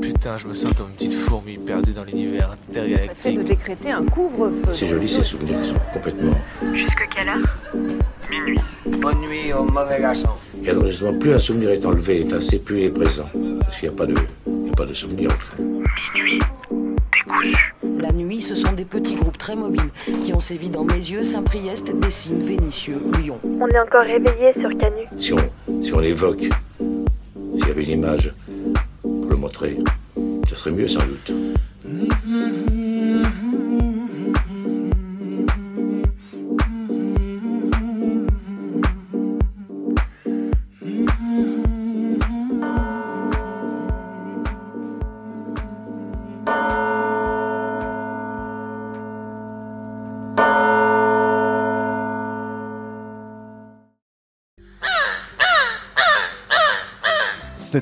Putain, je me sens comme une petite fourmi perdue dans l'univers intergalactique. de décréter un couvre-feu. C'est joli ces souvenirs qui sont complètement. Jusque quelle heure? Minuit. Bonne nuit au mauvais garçon. Et alors justement, plus un souvenir est enlevé, enfin, c'est plus il est présent. Parce qu'il n'y a pas de, il y a pas de souvenir en fait. Minuit. Décousu. La nuit, ce sont des petits groupes très mobiles qui ont sévi dans mes yeux, Saint-Priest, Dessines, Vénitieux, Lyon. On est encore réveillé sur Canu. Si on, si on l'évoque, s'il y avait une image montrer, ce serait mieux sans doute. Cette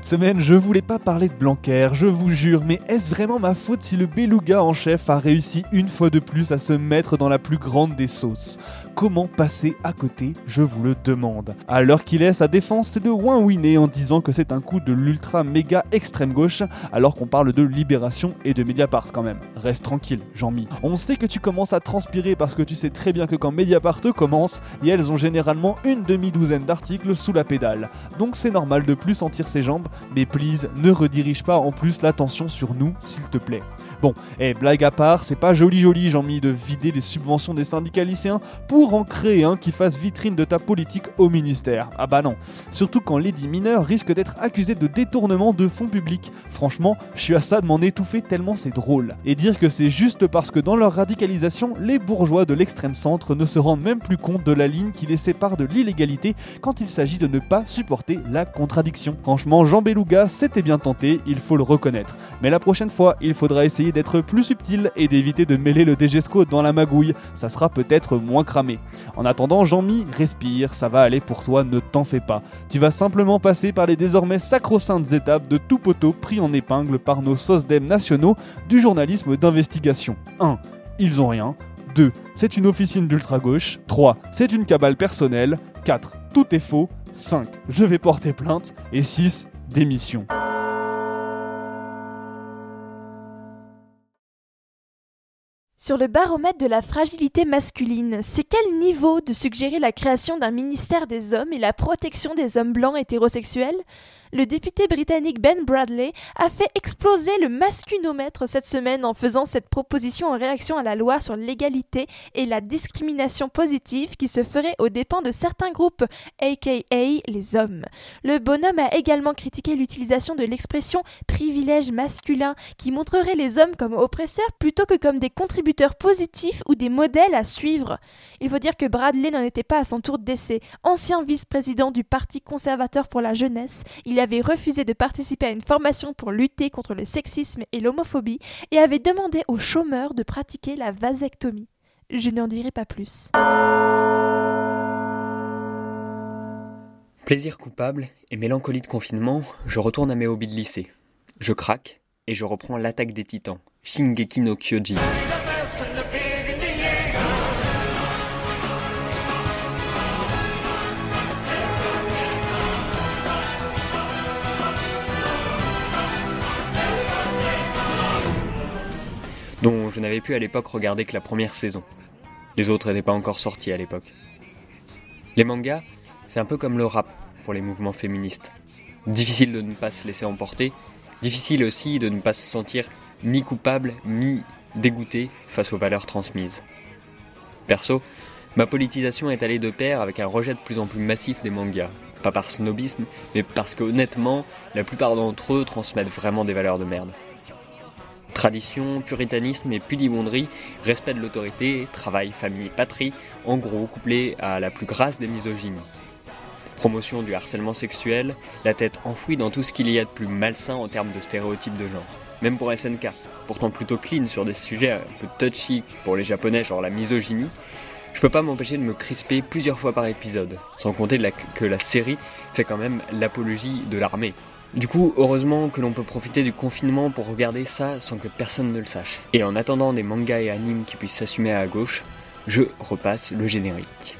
semaine, je voulais pas parler de Blanquer, je vous jure, mais est-ce vraiment ma faute si le beluga en chef a réussi une fois de plus à se mettre dans la plus grande des sauces? Comment passer à côté? Je vous le demande. Alors qu'il est, sa défense, c'est de ouin-ouiner en disant que c'est un coup de l'ultra méga extrême gauche, alors qu'on parle de Libération et de Mediapart quand même. Reste tranquille, Jean-Mi. On sait que tu commences à transpirer parce que tu sais très bien que quand Mediapart commence, et elles ont généralement une demi-douzaine d'articles sous la pédale. Donc c'est normal de plus sentir ses jambes, mais please, ne redirige pas en plus l'attention sur nous, s'il te plaît. Bon, et blague à part, c'est pas joli joli, Jean-Mi, de vider les subventions des syndicats lycéens pour en créer un qui fasse vitrine de ta politique au ministère. Ah bah non. Surtout quand Lady Mineur risque d'être accusée de détournement de fonds publics. Franchement, je suis à ça de m'en étouffer tellement c'est drôle. Et dire que c'est juste parce que dans leur radicalisation, les bourgeois de l'extrême centre ne se rendent même plus compte de la ligne qui les sépare de l'illégalité quand il s'agit de ne pas supporter la contradiction. Franchement, Jean Beluga, c'était bien tenté, il faut le reconnaître. Mais la prochaine fois, il faudra essayer d'être plus subtil et d'éviter de mêler le DGESCO dans la magouille, ça sera peut-être moins cramé. En attendant, Jean-Mi, respire, ça va aller pour toi, ne t'en fais pas. Tu vas simplement passer par les désormais sacro-saintes étapes de tout poteau pris en épingle par nos SOSDEM nationaux du journalisme d'investigation. 1. Ils ont rien. 2. C'est une officine d'ultra-gauche. 3. C'est une cabale personnelle. 4. Tout est faux. 5. Je vais porter plainte. Et 6. Démission. Sur le baromètre de la fragilité masculine, c'est quel niveau de suggérer la création d'un ministère des hommes et la protection des hommes blancs hétérosexuels? Le député britannique Ben Bradley a fait exploser le mascunomètre cette semaine en faisant cette proposition en réaction à la loi sur l'égalité et la discrimination positive qui se ferait aux dépens de certains groupes, aka les hommes. Le bonhomme a également critiqué l'utilisation de l'expression privilège masculin qui montrerait les hommes comme oppresseurs plutôt que comme des contributeurs positifs ou des modèles à suivre. Il faut dire que Bradley n'en était pas à son tour d'essai. Ancien vice-président du Parti conservateur pour la jeunesse, il avait refusé de participer à une formation pour lutter contre le sexisme et l'homophobie et avait demandé aux chômeurs de pratiquer la vasectomie. Je n'en dirai pas plus. Plaisir coupable et mélancolie de confinement, je retourne à mes hobbies de lycée. Je craque et je reprends l'attaque des titans, Shingeki no Kyojin. Dont je n'avais pu à l'époque regarder que la première saison. Les autres n'étaient pas encore sortis à l'époque. Les mangas, c'est un peu comme le rap pour les mouvements féministes. Difficile de ne pas se laisser emporter, difficile aussi de ne pas se sentir mi coupable, mi dégoûté face aux valeurs transmises. Perso, ma politisation est allée de pair avec un rejet de plus en plus massif des mangas. Pas par snobisme, mais parce que honnêtement, la plupart d'entre eux transmettent vraiment des valeurs de merde. Tradition, puritanisme et pudibonderie, respect de l'autorité, travail, famille, patrie, en gros couplé à la plus grasse des misogynies. Promotion du harcèlement sexuel, la tête enfouie dans tout ce qu'il y a de plus malsain en termes de stéréotypes de genre. Même pour SNK, pourtant plutôt clean sur des sujets un peu touchy pour les japonais, genre la misogynie, je peux pas m'empêcher de me crisper plusieurs fois par épisode, sans compter que la série fait quand même l'apologie de l'armée. Du coup, heureusement que l'on peut profiter du confinement pour regarder ça sans que personne ne le sache. Et en attendant des mangas et animes qui puissent s'assumer à gauche, je repasse le générique.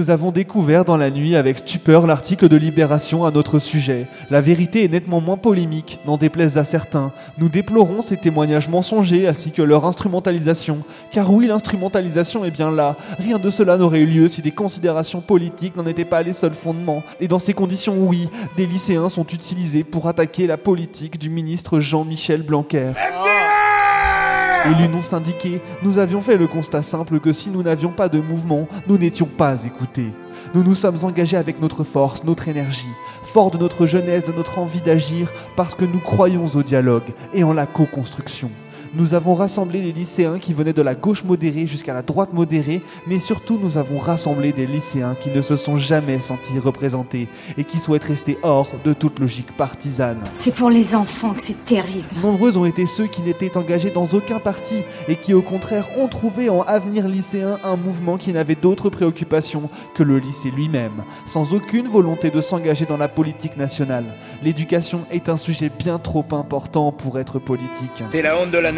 Nous avons découvert dans la nuit avec stupeur l'article de Libération à notre sujet. La vérité est nettement moins polémique, n'en déplaise à certains. Nous déplorons ces témoignages mensongers ainsi que leur instrumentalisation. Car oui, l'instrumentalisation est bien là. Rien de cela n'aurait eu lieu si des considérations politiques n'en étaient pas les seuls fondements. Et dans ces conditions, oui, des lycéens sont utilisés pour attaquer la politique du ministre Jean-Michel Blanquer. Élus non syndiqués, nous avions fait le constat simple que si nous n'avions pas de mouvement, nous n'étions pas écoutés. Nous nous sommes engagés avec notre force, notre énergie, forts de notre jeunesse, de notre envie d'agir, parce que nous croyons au dialogue et en la co-construction. Nous avons rassemblé les lycéens qui venaient de la gauche modérée jusqu'à la droite modérée, mais surtout nous avons rassemblé des lycéens qui ne se sont jamais sentis représentés et qui souhaitent rester hors de toute logique partisane. C'est pour les enfants que c'est terrible. Nombreux ont été ceux qui n'étaient engagés dans aucun parti et qui au contraire ont trouvé en Avenir lycéen un mouvement qui n'avait d'autres préoccupations que le lycée lui-même, sans aucune volonté de s'engager dans la politique nationale. L'éducation est un sujet bien trop important pour être politique. T'es la honte de la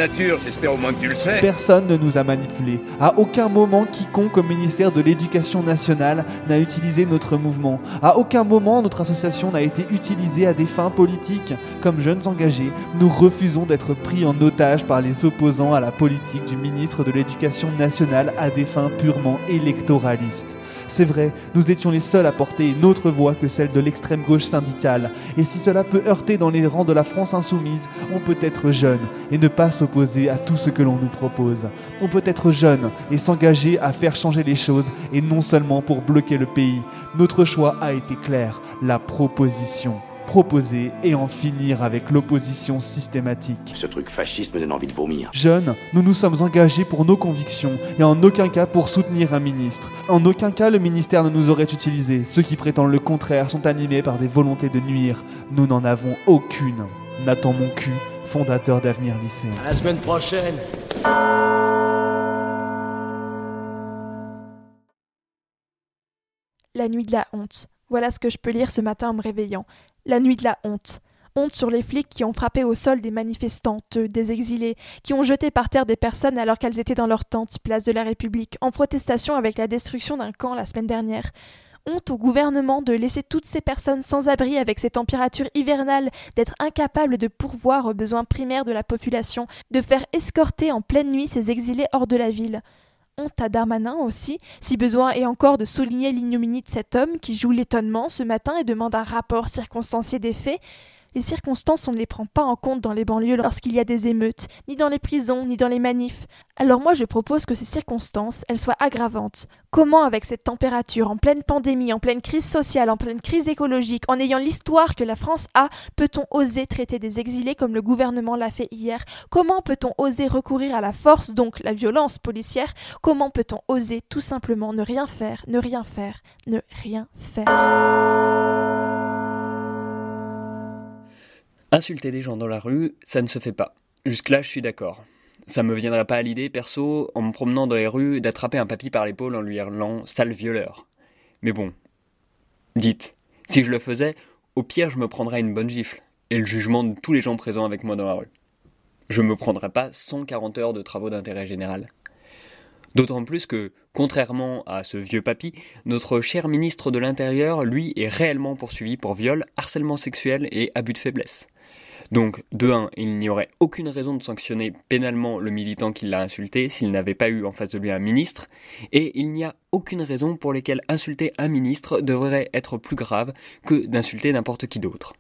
Personne ne nous a manipulés. À aucun moment, quiconque au ministère de l'Éducation nationale n'a utilisé notre mouvement. À aucun moment, notre association n'a été utilisée à des fins politiques. Comme jeunes engagés, nous refusons d'être pris en otage par les opposants à la politique du ministre de l'Éducation nationale à des fins purement électoralistes. C'est vrai, nous étions les seuls à porter une autre voix que celle de l'extrême gauche syndicale. Et si cela peut heurter dans les rangs de la France insoumise, on peut être jeune et ne pas s'opposer à tout ce que l'on nous propose. On peut être jeune et s'engager à faire changer les choses et non seulement pour bloquer le pays. Notre choix a été clair, la proposition proposer et en finir avec l'opposition systématique. Ce truc fasciste me donne envie de vomir. Jeunes, nous nous sommes engagés pour nos convictions et en aucun cas pour soutenir un ministre. En aucun cas le ministère ne nous aurait utilisé. Ceux qui prétendent le contraire sont animés par des volontés de nuire. Nous n'en avons aucune. Nathan Moncu, fondateur d'Avenir Lycéen. À la semaine prochaine. La nuit de la honte. Voilà ce que je peux lire ce matin en me réveillant. La nuit de la honte. Honte sur les flics qui ont frappé au sol des manifestantes, des exilés, qui ont jeté par terre des personnes alors qu'elles étaient dans leur tente, place de la République, en protestation avec la destruction d'un camp la semaine dernière. Honte au gouvernement de laisser toutes ces personnes sans abri avec ces températures hivernales, d'être incapable de pourvoir aux besoins primaires de la population, de faire escorter en pleine nuit ces exilés hors de la ville. Honte à Darmanin aussi, si besoin est encore de souligner l'ignominie de cet homme qui joue l'étonnement ce matin et demande un rapport circonstancié des faits. Les circonstances, on ne les prend pas en compte dans les banlieues lorsqu'il y a des émeutes, ni dans les prisons, ni dans les manifs. Alors moi je propose que ces circonstances, elles soient aggravantes. Comment avec cette température, en pleine pandémie, en pleine crise sociale, en pleine crise écologique, en ayant l'histoire que la France a, peut-on oser traiter des exilés comme le gouvernement l'a fait hier? Comment peut-on oser recourir à la force, donc la violence policière? Comment peut-on oser tout simplement ne rien faire, ne rien faire, ne rien faire? Insulter des gens dans la rue, ça ne se fait pas. Jusque-là, je suis d'accord. Ça me viendrait pas à l'idée, perso, en me promenant dans les rues, d'attraper un papy par l'épaule en lui hurlant sale violeur. Mais bon. Dites, si je le faisais, au pire, je me prendrais une bonne gifle, et le jugement de tous les gens présents avec moi dans la rue. Je me prendrais pas 140 heures de travaux d'intérêt général. D'autant plus que, contrairement à ce vieux papy, notre cher ministre de l'Intérieur, lui, est réellement poursuivi pour viol, harcèlement sexuel et abus de faiblesse. Donc, de 1, il n'y aurait aucune raison de sanctionner pénalement le militant qui l'a insulté s'il n'avait pas eu en face de lui un ministre, et il n'y a aucune raison pour laquelle insulter un ministre devrait être plus grave que d'insulter n'importe qui d'autre.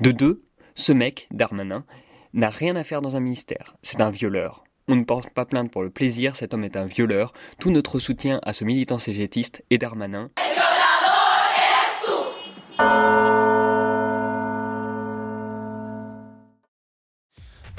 De 2, ce mec, Darmanin, n'a rien à faire dans un ministère, c'est un violeur. On ne porte pas plainte pour le plaisir, cet homme est un violeur. Tout notre soutien à ce militant cégétiste et Darmanin.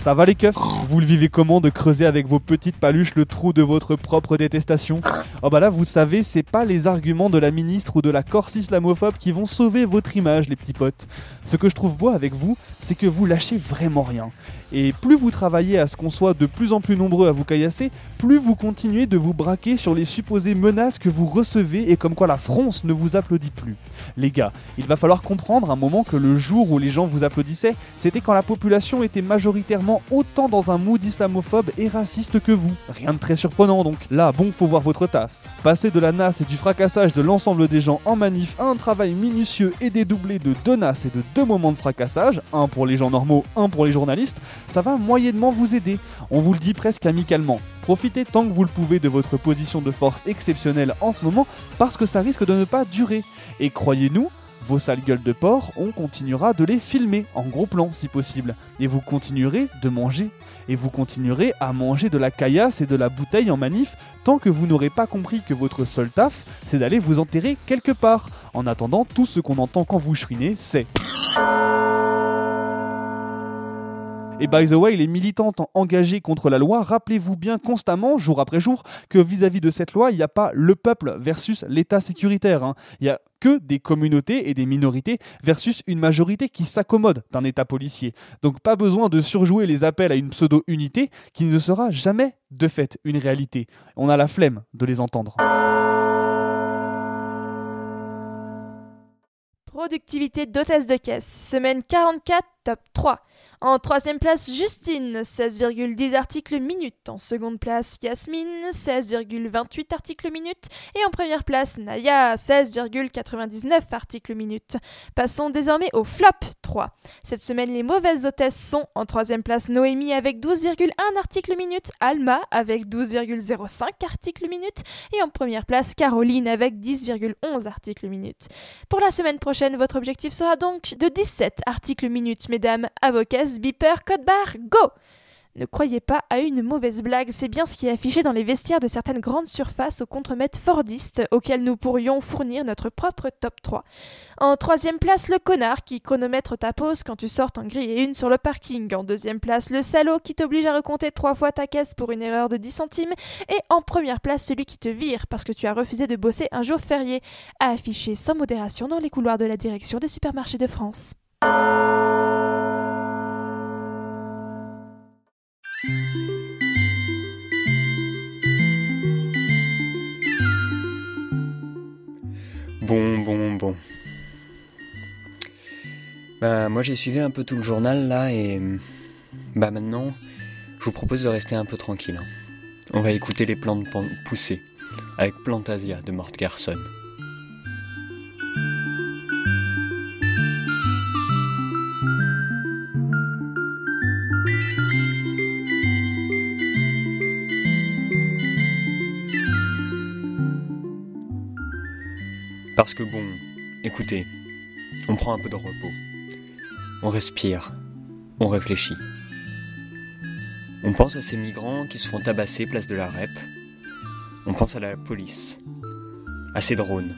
Ça va les keufs Vous le vivez comment de creuser avec vos petites paluches le trou de votre propre détestation Oh bah là vous savez c'est pas les arguments de la ministre ou de la Corse islamophobe qui vont sauver votre image les petits potes. Ce que je trouve beau avec vous c'est que vous lâchez vraiment rien. Et plus vous travaillez à ce qu'on soit de plus en plus nombreux à vous caillasser, plus vous continuez de vous braquer sur les supposées menaces que vous recevez et comme quoi la France ne vous applaudit plus. Les gars, il va falloir comprendre un moment que le jour où les gens vous applaudissaient, c'était quand la population était majoritairement autant dans un mood islamophobe et raciste que vous. Rien de très surprenant donc. Là, bon, faut voir votre taf. Passer de la NAS et du fracassage de l'ensemble des gens en manif à un travail minutieux et dédoublé de deux NAS et de deux moments de fracassage, un pour les gens normaux, un pour les journalistes, ça va moyennement vous aider. On vous le dit presque amicalement. Profitez tant que vous le pouvez de votre position de force exceptionnelle en ce moment parce que ça risque de ne pas durer. Et croyez-nous, vos sales gueules de porc, on continuera de les filmer en gros plan si possible. Et vous continuerez de manger. Et vous continuerez à manger de la caillasse et de la bouteille en manif tant que vous n'aurez pas compris que votre seul taf, c'est d'aller vous enterrer quelque part. En attendant, tout ce qu'on entend quand vous chouinez, c'est... Et by the way, les militantes engagées contre la loi, rappelez-vous bien constamment, jour après jour, que vis-à-vis de cette loi, il n'y a pas le peuple versus l'État sécuritaire. hein. Il n'y a que des communautés et des minorités versus une majorité qui s'accommode d'un État policier. Donc pas besoin de surjouer les appels à une pseudo-unité qui ne sera jamais de fait une réalité. On a la flemme de les entendre. Productivité d'hôtesse de caisse. Semaine 44, top 3. En troisième place, Justine, 16,10 articles minute. En seconde place, Yasmine, 16,28 articles minute. Et en première place, Naya, 16,99 articles minute. Passons désormais au flop 3. Cette semaine, les mauvaises hôtesses sont en troisième place Noémie avec 12,1 articles minute, Alma avec 12,05 articles minute et en première place Caroline avec 10,11 articles minute. Pour la semaine prochaine, votre objectif sera donc de 17 articles minute, mesdames, avocats, beeper, code barre, go ne croyez pas à une mauvaise blague, c'est bien ce qui est affiché dans les vestiaires de certaines grandes surfaces au contremaître fordiste auxquelles nous pourrions fournir notre propre top 3. En troisième place, le connard qui chronomètre ta pause quand tu sors en grille et une sur le parking. En deuxième place, le salaud qui t'oblige à recompter trois fois ta caisse pour une erreur de 10 centimes. Et en première place, celui qui te vire parce que tu as refusé de bosser un jour férié, à afficher sans modération dans les couloirs de la direction des supermarchés de France. Bon. Bah, moi j'ai suivi un peu tout le journal là et. Bah maintenant, je vous propose de rester un peu tranquille. hein. On va écouter les plantes pousser avec Plantasia de Mort Garson. Parce que bon, écoutez, on prend un peu de repos. On respire. On réfléchit. On pense à ces migrants qui se font tabasser place de la REP. On pense à la police. À ces drones.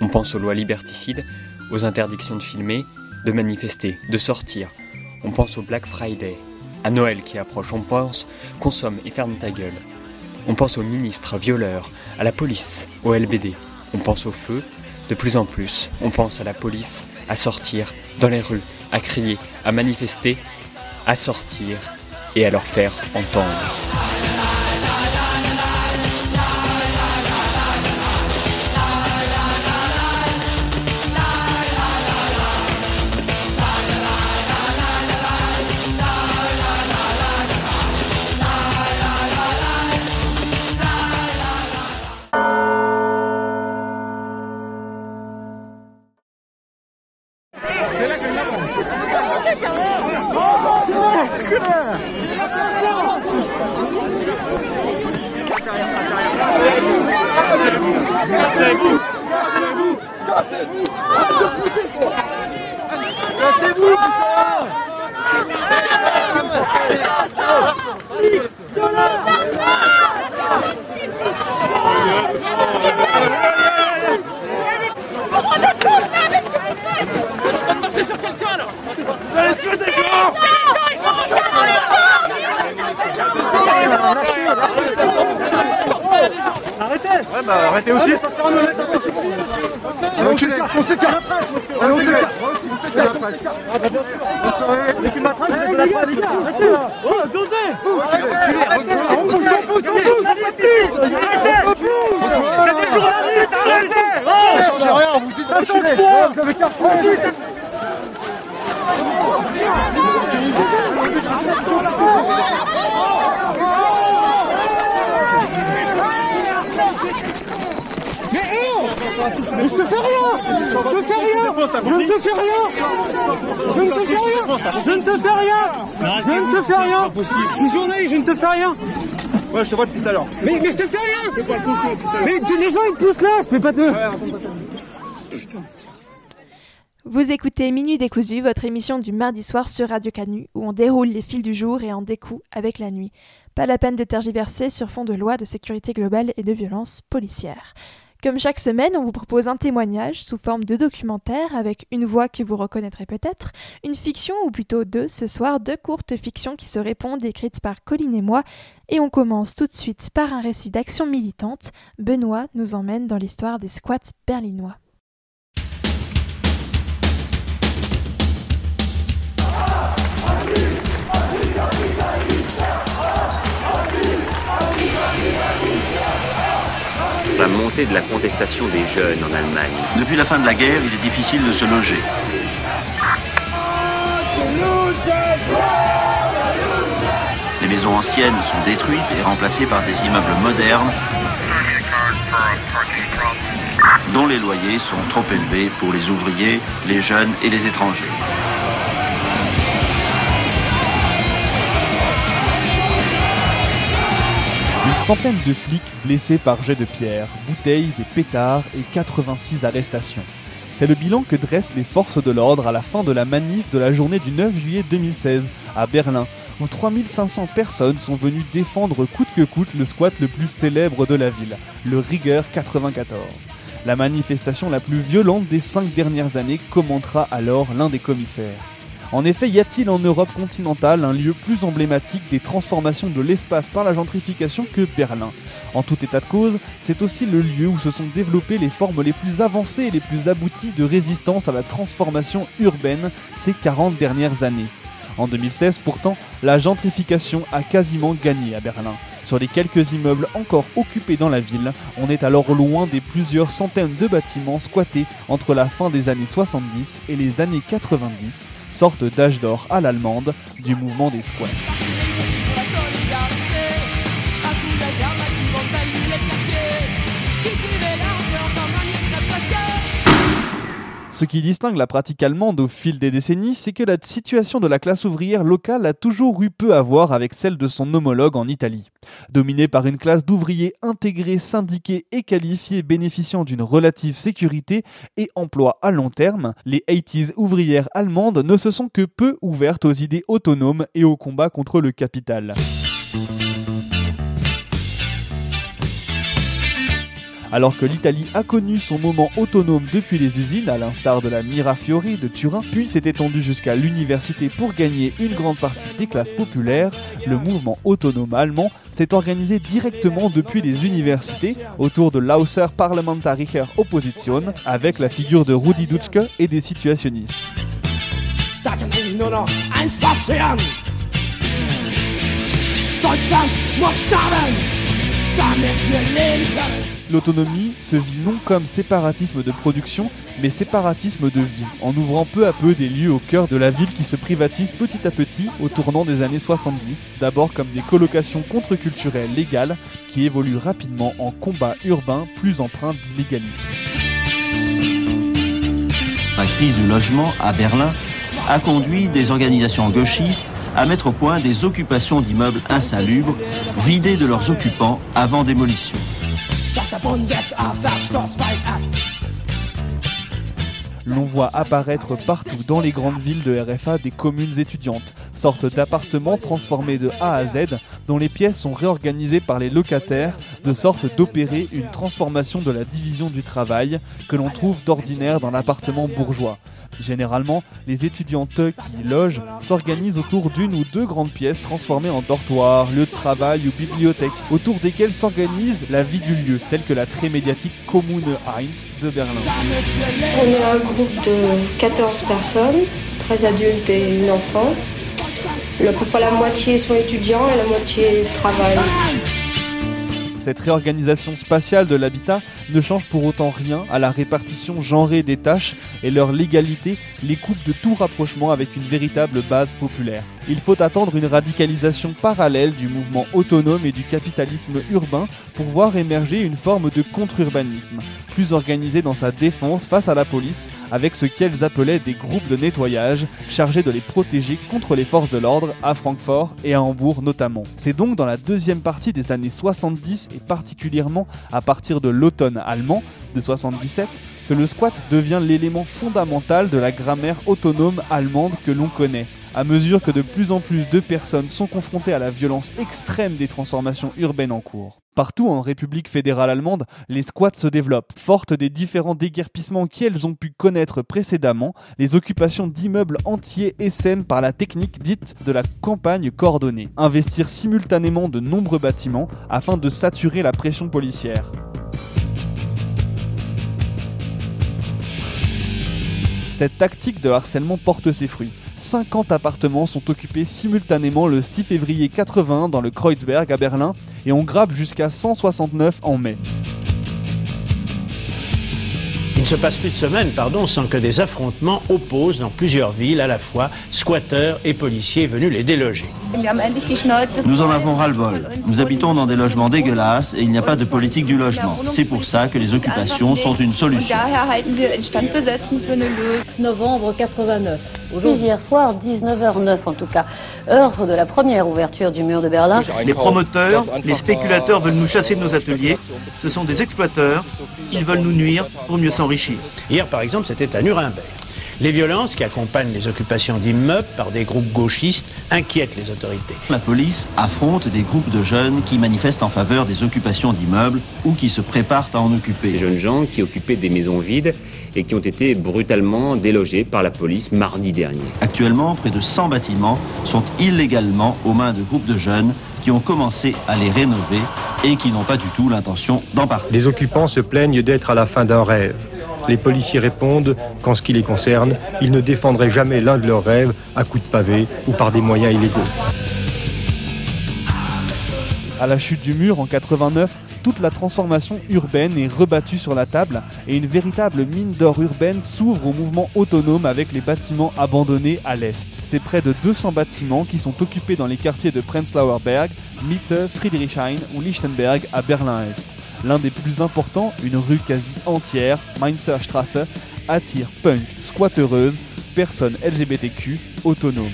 On pense aux lois liberticides, aux interdictions de filmer, de manifester, de sortir. On pense au Black Friday, à Noël qui approche. On pense consomme et ferme ta gueule. On pense aux ministres, violeurs, à la police, au LBD. On pense au feu, de plus en plus. On pense à la police, à sortir dans les rues, à crier, à manifester, à sortir et à leur faire entendre. Cassez-vous Cassez-vous Cassez-vous Cassez-vous, On va marcher sur quelqu'un là Vous allez se mettre Arrêtez. Ouais bah arrêtez aussi. On s'écarte tu On s'écarte bien sûr. Bonne soirée. Mais tu m'attrapes, je vais te la faire les gars Arrêtez. Là Oh, José. Arrêtez. On pousse, on pousse, on pousse Arrêtez. On pousse C'est des journalistes, arrêtez. Ça change rien, vous dites Ça change quoi Vous avez qu'à Mais je te fais rien. Je te fais rien. Je ne te fais rien. Je ne te fais rien. Je ne te fais rien. Je ne te fais rien. Je suis journaliste, je ne te fais rien. Ouais, je te vois depuis tout à l'heure. Mais, mais je te fais rien. Mais tu- les gens ils poussent là, je fais pas de... Vous écoutez Minuit décousu, votre émission du mardi soir sur Radio Canu, où on déroule les fils du jour et en découd avec la nuit. Pas la peine de tergiverser sur fond de loi de sécurité globale et de violence policière. Comme chaque semaine, on vous propose un témoignage sous forme de documentaire avec une voix que vous reconnaîtrez peut-être, une fiction ou plutôt deux, ce soir deux courtes fictions qui se répondent écrites par Colline et moi, et on commence tout de suite par un récit d'action militante. Benoît nous emmène dans l'histoire des squats berlinois. La montée de la contestation des jeunes en Allemagne. Depuis la fin de la guerre, il est difficile de se loger. Les maisons anciennes sont détruites et remplacées par des immeubles modernes dont les loyers sont trop élevés pour les ouvriers, les jeunes et les étrangers. Une centaine de flics blessés par jets de pierre, bouteilles et pétards et 86 arrestations. C'est le bilan que dressent les forces de l'ordre à la fin de la manif de la journée du 9 juillet 2016 à Berlin, où 3500 personnes sont venues défendre coûte que coûte le squat le plus célèbre de la ville, le Rigueur 94. La manifestation la plus violente des cinq dernières années, commentera alors l'un des commissaires. En effet, y a-t-il en Europe continentale un lieu plus emblématique des transformations de l'espace par la gentrification que Berlin? En tout état de cause, c'est aussi le lieu où se sont développées les formes les plus avancées et les plus abouties de résistance à la transformation urbaine ces 40 dernières années. En 2016, pourtant, la gentrification a quasiment gagné à Berlin. Sur les quelques immeubles encore occupés dans la ville, on est alors loin des plusieurs centaines de bâtiments squattés entre la fin des années 70 et les années 90, sorte d'âge d'or à l'allemande du mouvement des squats. Ce qui distingue la pratique allemande au fil des décennies, c'est que la situation de la classe ouvrière locale a toujours eu peu à voir avec celle de son homologue en Italie. Dominée par une classe d'ouvriers intégrés, syndiqués et qualifiés bénéficiant d'une relative sécurité et emploi à long terme, les 80s ouvrières allemandes ne se sont que peu ouvertes aux idées autonomes et au combat contre le capital. Alors que l'Italie a connu son moment autonome depuis les usines, à l'instar de la Mirafiori de Turin, puis s'est étendu jusqu'à l'université pour gagner une grande partie des classes populaires, le mouvement autonome allemand s'est organisé directement depuis les universités autour de l'Außer Parlamentarischer Opposition, avec la figure de Rudi Dutschke et des situationnistes. Deutschland muss L'autonomie se vit non comme séparatisme de production, mais séparatisme de vie, en ouvrant peu à peu des lieux au cœur de la ville qui se privatisent petit à petit au tournant des années 70, d'abord comme des colocations contre-culturelles légales qui évoluent rapidement en combat urbain plus empreint d'illégalisme. La crise du logement à Berlin a conduit des organisations gauchistes à mettre au point des occupations d'immeubles insalubres, vidés de leurs occupants avant démolition. L'on voit apparaître partout dans les grandes villes de RFA des communes étudiantes, sortes d'appartements transformés de A à Z, dont les pièces sont réorganisées par les locataires, de sorte d'opérer une transformation de la division du travail que l'on trouve d'ordinaire dans l'appartement bourgeois. Généralement, les étudiantes qui y logent s'organisent autour d'une ou deux grandes pièces transformées en dortoirs, lieux de travail ou bibliothèques, autour desquelles s'organise la vie du lieu, telle que la très médiatique Kommune 1 de Berlin. Groupe de 14 personnes, 13 adultes et une enfant. À peu près la moitié sont étudiants et la moitié travaillent. Cette réorganisation spatiale de l'habitat ne change pour autant rien à la répartition genrée des tâches et leur légalité les coupe de tout rapprochement avec une véritable base populaire. Il faut attendre une radicalisation parallèle du mouvement autonome et du capitalisme urbain pour voir émerger une forme de contre-urbanisme, plus organisé dans sa défense face à la police, avec ce qu'elles appelaient des groupes de nettoyage chargés de les protéger contre les forces de l'ordre à Francfort et à Hambourg notamment. C'est donc dans la deuxième partie des années 70 et particulièrement à partir de l'automne allemand de 77 que le squat devient l'élément fondamental de la grammaire autonome allemande que l'on connaît à mesure que de plus en plus de personnes sont confrontées à la violence extrême des transformations urbaines en cours. Partout en République fédérale allemande, les squats se développent, fortes des différents déguerpissements qu'elles ont pu connaître précédemment, les occupations d'immeubles entiers essaiment par la technique dite de la campagne coordonnée, investir simultanément de nombreux bâtiments afin de saturer la pression policière. Cette tactique de harcèlement porte ses fruits. 50 appartements sont occupés simultanément le 6 février 80 dans le Kreuzberg à Berlin et on grappe jusqu'à 169 en mai. Il ne se passe plus de semaines, pardon, sans que des affrontements opposent dans plusieurs villes à la fois squatteurs et policiers venus les déloger. Nous en avons ras-le-bol. Nous habitons dans des logements dégueulasses et il n'y a pas de politique du logement. C'est pour ça que les occupations sont une solution. Novembre 89. Aujourd'hui, hier soir, 19h09 en tout cas, heure de la première ouverture du mur de Berlin. Les promoteurs, les spéculateurs veulent nous chasser de nos ateliers. Ce sont des exploiteurs. Ils veulent nous nuire pour mieux s'enrichir. Hier, par exemple, c'était à Nuremberg. Les violences qui accompagnent les occupations d'immeubles par des groupes gauchistes inquiètent les autorités. La police affronte des groupes de jeunes qui manifestent en faveur des occupations d'immeubles ou qui se préparent à en occuper. Des jeunes gens qui occupaient des maisons vides et qui ont été brutalement délogés par la police mardi dernier. Actuellement, près de 100 bâtiments sont illégalement aux mains de groupes de jeunes qui ont commencé à les rénover et qui n'ont pas du tout l'intention d'en partir. Les occupants se plaignent d'être à la fin d'un rêve. Les policiers répondent qu'en ce qui les concerne, ils ne défendraient jamais l'un de leurs rêves à coups de pavé ou par des moyens illégaux. À la chute du mur en 89, toute la transformation urbaine est rebattue sur la table et une véritable mine d'or urbaine s'ouvre au mouvement autonome avec les bâtiments abandonnés à l'est. C'est près de 200 bâtiments qui sont occupés dans les quartiers de Prenzlauer Berg, Mitte, Friedrichshain ou Lichtenberg à Berlin-Est. L'un des plus importants, une rue quasi entière, Mainzer attire punk, squatteuses, personnes LGBTQ autonomes.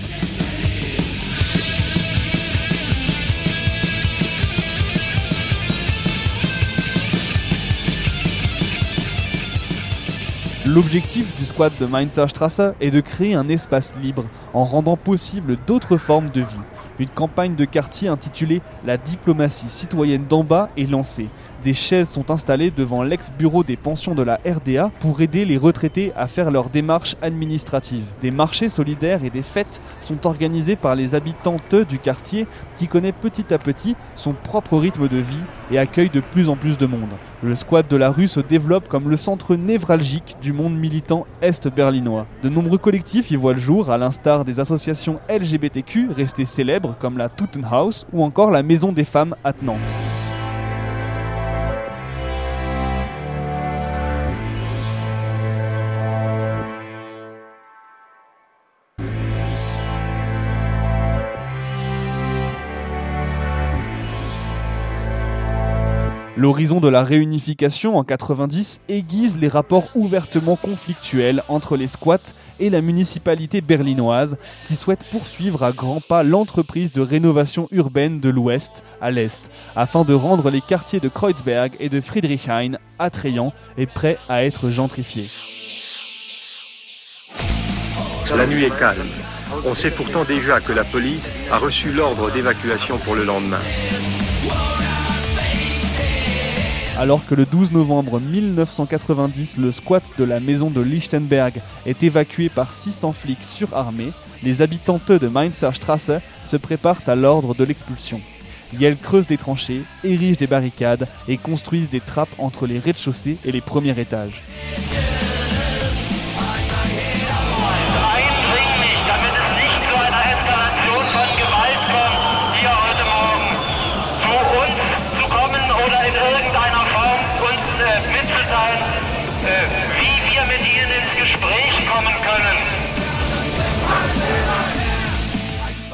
L'objectif du squat de Mainzerstrasse est de créer un espace libre en rendant possible d'autres formes de vie. Une campagne de quartier intitulée La diplomatie citoyenne d'en bas est lancée. Des chaises sont installées devant l'ex-bureau des pensions de la RDA pour aider les retraités à faire leurs démarches administratives. Des marchés solidaires et des fêtes sont organisés par les habitantes du quartier qui connaît petit à petit son propre rythme de vie et accueille de plus en plus de monde. Le squat de la rue se développe comme le centre névralgique du monde militant est-berlinois. De nombreux collectifs y voient le jour, à l'instar des associations LGBTQ restées célèbres comme la Tottenhaus ou encore la Maison des femmes à L'horizon de la réunification en 90 aiguise les rapports ouvertement conflictuels entre les squats et la municipalité berlinoise qui souhaite poursuivre à grands pas l'entreprise de rénovation urbaine de l'ouest à l'est afin de rendre les quartiers de Kreuzberg et de Friedrichshain attrayants et prêts à être gentrifiés. La nuit est calme. On sait pourtant déjà que la police a reçu l'ordre d'évacuation pour le lendemain. Alors que le 12 novembre 1990, le squat de la maison de Lichtenberg est évacué par 600 flics surarmés, les habitantes de Mainzer Straße se préparent à l'ordre de l'expulsion. Elles creusent des tranchées, érigent des barricades et construisent des trappes entre les rez-de-chaussée et les premiers étages.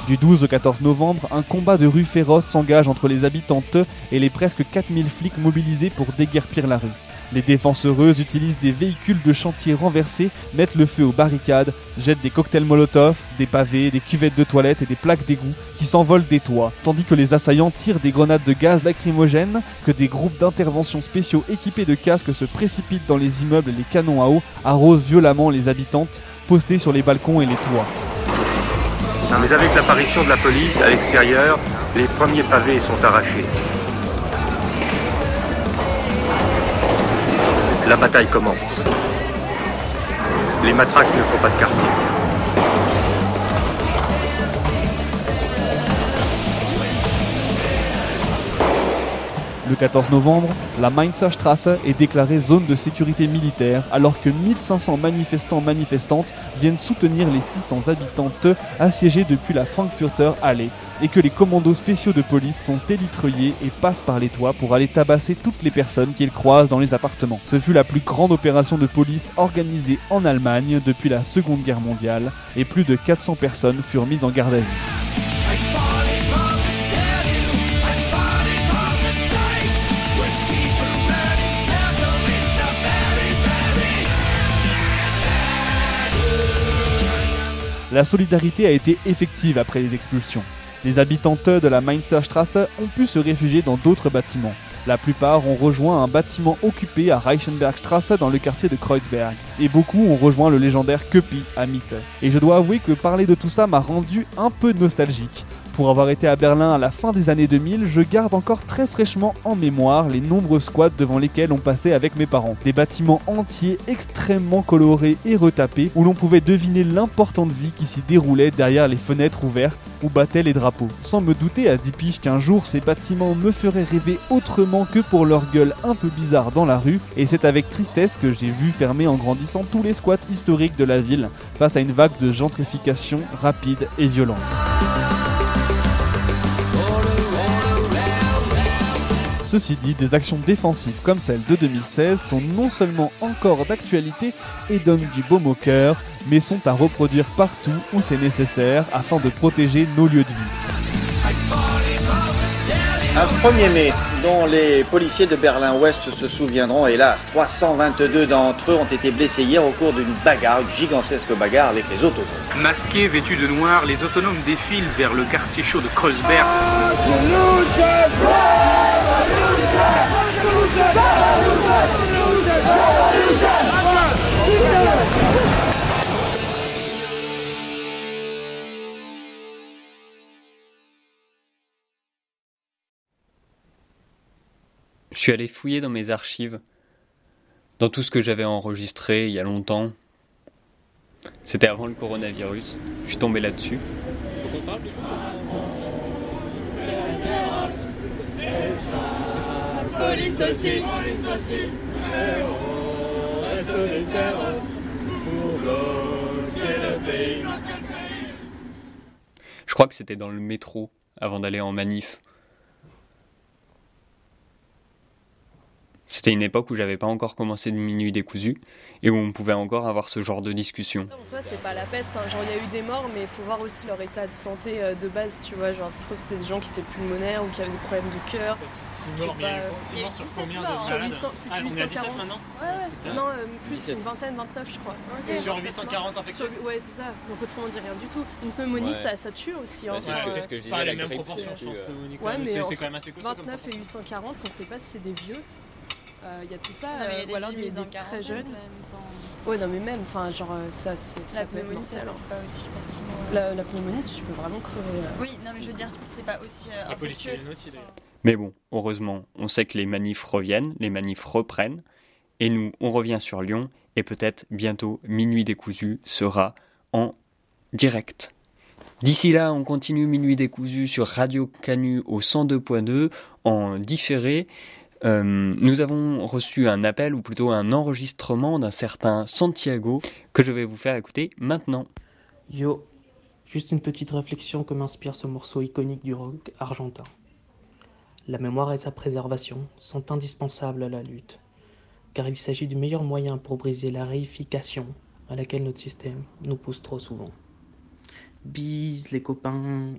Du 12 au 14 novembre, un combat de rue féroce s'engage entre les habitantes et les presque 4000 flics mobilisés pour déguerpir la rue. Les défenses heureuses utilisent des véhicules de chantier renversés, mettent le feu aux barricades, jettent des cocktails Molotov, des pavés, des cuvettes de toilettes et des plaques d'égout qui s'envolent des toits, tandis que les assaillants tirent des grenades de gaz lacrymogènes, que des groupes d'intervention spéciaux équipés de casques se précipitent dans les immeubles et les canons à eau arrosent violemment les habitantes postées sur les balcons et les toits. Mais avec l'apparition de la police à l'extérieur, les premiers pavés sont arrachés. La bataille commence. Les matraques ne font pas de quartier. Le 14 novembre, la Mainzer Straße est déclarée zone de sécurité militaire alors que 1500 manifestants manifestantes viennent soutenir les 600 habitantes assiégées depuis la Frankfurter Halle et que les commandos spéciaux de police sont élitreillés et passent par les toits pour aller tabasser toutes les personnes qu'ils croisent dans les appartements. Ce fut la plus grande opération de police organisée en Allemagne depuis la Seconde Guerre mondiale et plus de 400 personnes furent mises en garde à vue. La solidarité a été effective après les expulsions. Les habitantes de la Mainzer Straße ont pu se réfugier dans d'autres bâtiments. La plupart ont rejoint un bâtiment occupé à Reichenbergstraße dans le quartier de Kreuzberg. Et beaucoup ont rejoint le légendaire Köpi à Mitte. Et je dois avouer que parler de tout ça m'a rendu un peu nostalgique. Pour avoir été à Berlin à la fin des années 2000, je garde encore très fraîchement en mémoire les nombreux squats devant lesquels on passait avec mes parents. Des bâtiments entiers extrêmement colorés et retapés où l'on pouvait deviner l'importante vie qui s'y déroulait derrière les fenêtres ouvertes où battaient les drapeaux. Sans me douter à 10 piges qu'un jour ces bâtiments me feraient rêver autrement que pour leur gueule un peu bizarre dans la rue, et c'est avec tristesse que j'ai vu fermer en grandissant tous les squats historiques de la ville face à une vague de gentrification rapide et violente. Ceci dit, des actions défensives comme celle de 2016 sont non seulement encore d'actualité et donnent du baume au cœur, mais sont à reproduire partout où c'est nécessaire afin de protéger nos lieux de vie. Un 1er mai dont les policiers de Berlin-Ouest se souviendront, hélas, 322 d'entre eux ont été blessés hier au cours d'une bagarre, une gigantesque bagarre avec les autonomes. Masqués, vêtus de noir, les autonomes défilent vers le quartier chaud de Kreuzberg. Je suis allé fouiller dans mes archives, dans tout ce que j'avais enregistré il y a longtemps. C'était avant le coronavirus. Je suis tombé là-dessus. Police aussi Je crois que c'était dans le métro avant d'aller en manif. C'était une époque où j'avais pas encore commencé de minuit décousu et où on pouvait encore avoir ce genre de discussion. En soi, c'est pas la peste. hein. Genre, il y a eu des morts, mais il faut voir aussi leur état de santé euh, de base, tu vois. Genre, ça se trouve, c'était des gens qui étaient pulmonaires ou qui avaient des problèmes de cœur. morts, mais pas- six morts sur combien de Sur malades 800, plus Ah, 17 840. maintenant Ouais, ouais. Ok. Non, euh, plus 17. une vingtaine, 29, je crois. Et sur 840 infectés Sur- Ouais, c'est ça. Donc, autrement dit, rien du tout. Une pneumonie, Ouais. ça, ça tue aussi. hein. Bah, c'est ce que- euh, je disais, Pas la les mêmes grippe, proportions, c'est- je pense, pneumonie, quand Ouais, même. mais C'est- c'est entre quand même assez costaud comme 29 et 840, on sait pas si c'est des vieux. Euh, Il y a tout ça, Non, mais il y a euh, des ou alors vies des, très jeunes. Ouais, non, mais même, enfin, genre, euh, ça, c'est. ça La peut être pneumonie, ça mortel, passe hein. pas aussi facilement. La, la pneumonie, tu peux vraiment crever. là. Oui, non, mais je veux dire, c'est pas aussi. euh, La aussi, d'ailleurs. Mais bon, heureusement, on sait que les manifs reviennent, les manifs reprennent, et nous, on revient sur Lyon, et peut-être bientôt Minuit décousu sera en direct. D'ici là, on continue Minuit décousu sur Radio Canu au 102.2 en différé. Euh, nous avons reçu un appel, ou plutôt un enregistrement d'un certain Santiago, que je vais vous faire écouter maintenant. Yo, juste une petite réflexion que m'inspire ce morceau iconique du rock argentin. La mémoire et sa préservation sont indispensables à la lutte, car il s'agit du meilleur moyen pour briser la réification à laquelle notre système nous pousse trop souvent. Bis les copains.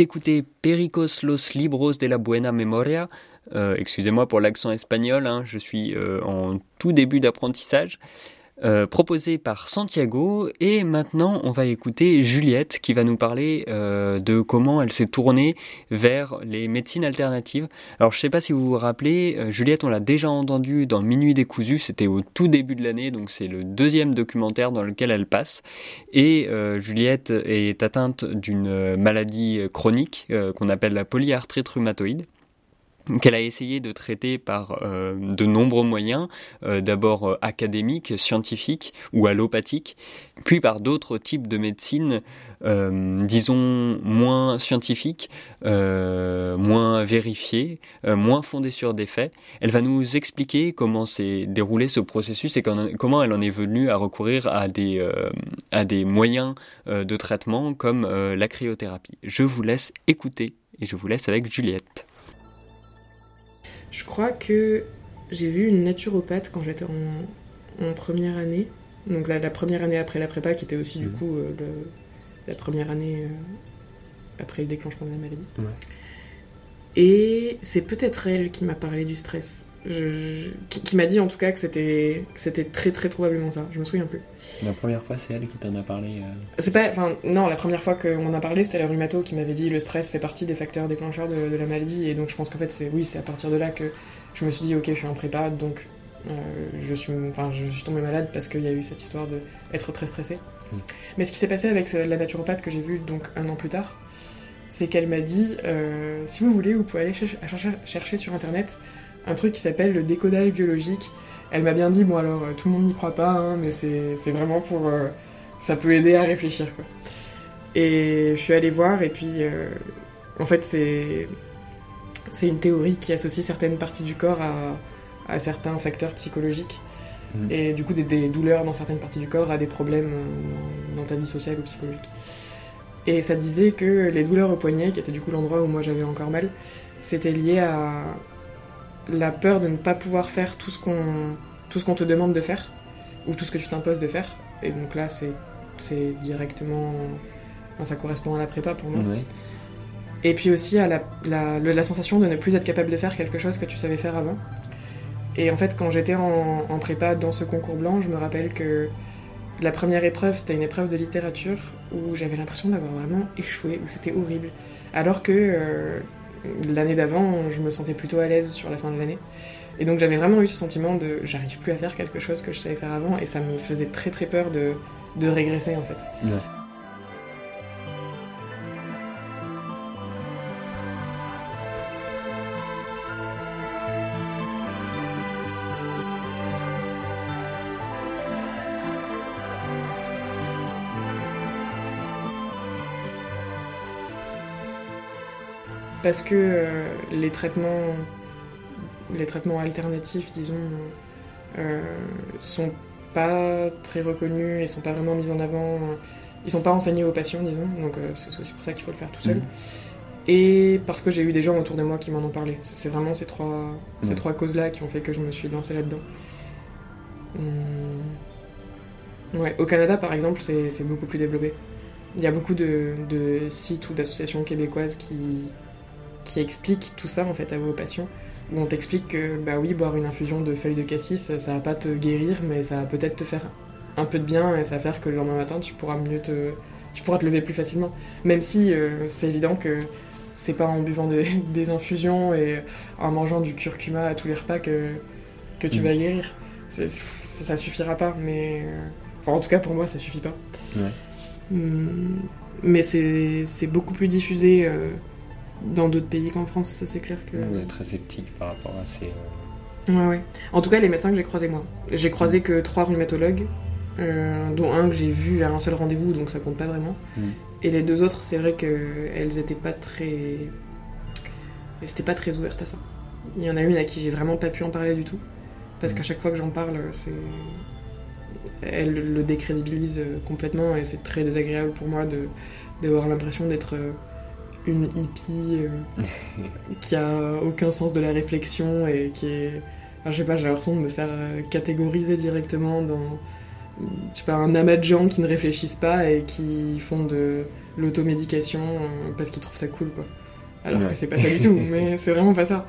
D'écouter Pericos los Libros de la Buena Memoria. Euh, Excusez-moi pour l'accent espagnol, hein, je suis euh, en tout début d'apprentissage. Euh, proposé par Santiago. Et maintenant on va écouter Juliette qui va nous parler euh, de comment elle s'est tournée vers les médecines alternatives. Alors je sais pas si vous vous rappelez, euh, Juliette on l'a déjà entendu dans Minuit décousu, c'était au tout début de l'année donc c'est le deuxième documentaire dans lequel elle passe. Et euh, Juliette est atteinte d'une maladie chronique qu'on appelle la polyarthrite rhumatoïde qu'elle a essayé de traiter par euh, de nombreux moyens, euh, d'abord euh, académiques, scientifiques ou allopathiques, puis par d'autres types de médecine, disons, moins scientifiques, moins vérifiées, moins fondées sur des faits. Elle va nous expliquer comment s'est déroulé ce processus et comment elle en est venue à recourir à des, à des moyens de traitement comme la cryothérapie. Je vous laisse écouter et je vous laisse avec Juliette. Je crois que j'ai vu une naturopathe quand j'étais en, en première année. Donc la, la première année après la prépa, qui était aussi du coup euh, le- la première année euh, après le déclenchement de la maladie. Et c'est peut-être elle qui m'a parlé du stress. Je- qui qui m'a dit en tout cas que c'était très très probablement ça. Je me souviens plus. La première fois, c'est elle qui t'en a parlé. euh. C'est pas, enfin, non, la première fois qu'on en a parlé, c'était la rhumato qui m'avait dit le stress fait partie des facteurs déclencheurs de, de la maladie, et donc je pense qu'en fait, c'est oui, c'est à partir de là que je me suis dit, ok, je suis en prépa, donc euh, je suis, enfin, je suis tombée malade parce qu'il y a eu cette histoire de être très stressée. Mm. Mais ce qui s'est passé avec ce- la naturopathe que j'ai vue donc un an plus tard, c'est qu'elle m'a dit, euh, si vous voulez, vous pouvez aller cher- chercher, chercher sur internet un truc qui s'appelle le décodage biologique. Elle m'a bien dit, bon alors euh, tout le monde n'y croit pas, hein, mais c'est vraiment pour... euh, ça peut aider à réfléchir quoi. Et je suis allée voir et puis euh, en fait c'est c'est une théorie qui associe certaines parties du corps à, à certains facteurs psychologiques Mhm. et du coup des, des douleurs dans certaines parties du corps à des problèmes dans, dans ta vie sociale ou psychologique. Et ça disait que les douleurs au poignet, qui était du coup l'endroit où moi j'avais encore mal, c'était lié à la peur de ne pas pouvoir faire tout ce qu'on tout ce qu'on te demande de faire ou tout ce que tu t'imposes de faire. Et donc là, c'est c'est directement. enfin, ça correspond à la prépa pour moi. Ouais. Et puis aussi à la, la, la sensation de ne plus être capable de faire quelque chose que tu savais faire avant. Et en fait, quand j'étais en, en prépa dans ce concours blanc, je me rappelle que la première épreuve, c'était une épreuve de littérature où j'avais l'impression d'avoir vraiment échoué, où c'était horrible. Alors que euh, l'année d'avant, je me sentais plutôt à l'aise sur la fin de l'année. Et donc j'avais vraiment eu ce sentiment de j'arrive plus à faire quelque chose que je savais faire avant et ça me faisait très très peur de, régresser en fait. Parce que euh, les traitements les traitements alternatifs, disons, euh, sont pas très reconnus et sont pas vraiment mis en avant. euh, Ils sont pas enseignés aux patients, disons, donc euh, c'est aussi pour ça qu'il faut le faire tout seul. Mhm. Et parce que j'ai eu des gens autour de moi qui m'en ont parlé. C'est vraiment ces trois, ces Mhm. trois causes-là qui ont fait que je me suis lancée là-dedans. Hum. Ouais, au Canada, par exemple, c'est c'est beaucoup plus développé. Il y a beaucoup de, de sites ou d'associations québécoises qui, qui expliquent tout ça en fait à vos patients. Où on t'explique que bah oui, boire une infusion de feuilles de cassis, ça va pas te guérir, mais ça va peut-être te faire un peu de bien et ça va faire que le lendemain matin tu pourras mieux te, tu pourras te lever plus facilement. Même si euh, c'est évident que c'est pas en buvant des, des infusions et en mangeant du curcuma à tous les repas que, que tu Mm. vas guérir. Ça, ça suffira pas, mais euh, enfin, en tout cas pour moi ça suffit pas. Ouais. Hum, Mais c'est c'est beaucoup plus diffusé euh, dans d'autres pays qu'en France, ça c'est clair que. On est très sceptique par rapport à ces. euh, Ouais, ouais. En tout cas, les médecins que j'ai croisés, moi. J'ai croisé que trois rhumatologues, euh, dont un que j'ai vu à un seul rendez-vous, donc ça compte pas vraiment. Mm. Et les deux autres, c'est vrai qu'elles étaient pas très. Elles étaient pas très ouvertes à ça. Il y en a une à qui j'ai vraiment pas pu en parler du tout. Parce qu'à chaque fois que j'en parle, c'est. Elle le décrédibilise euh, complètement et c'est très désagréable pour moi de d'avoir l'impression d'être une hippie euh, qui a aucun sens de la réflexion et qui est. Enfin, je sais pas, j'ai l'impression de me faire euh, catégoriser directement dans, je sais pas, un amas de gens qui ne réfléchissent pas et qui font de l'automédication euh, parce qu'ils trouvent ça cool, quoi. Alors Ouais. que c'est pas ça du tout, mais c'est vraiment pas ça.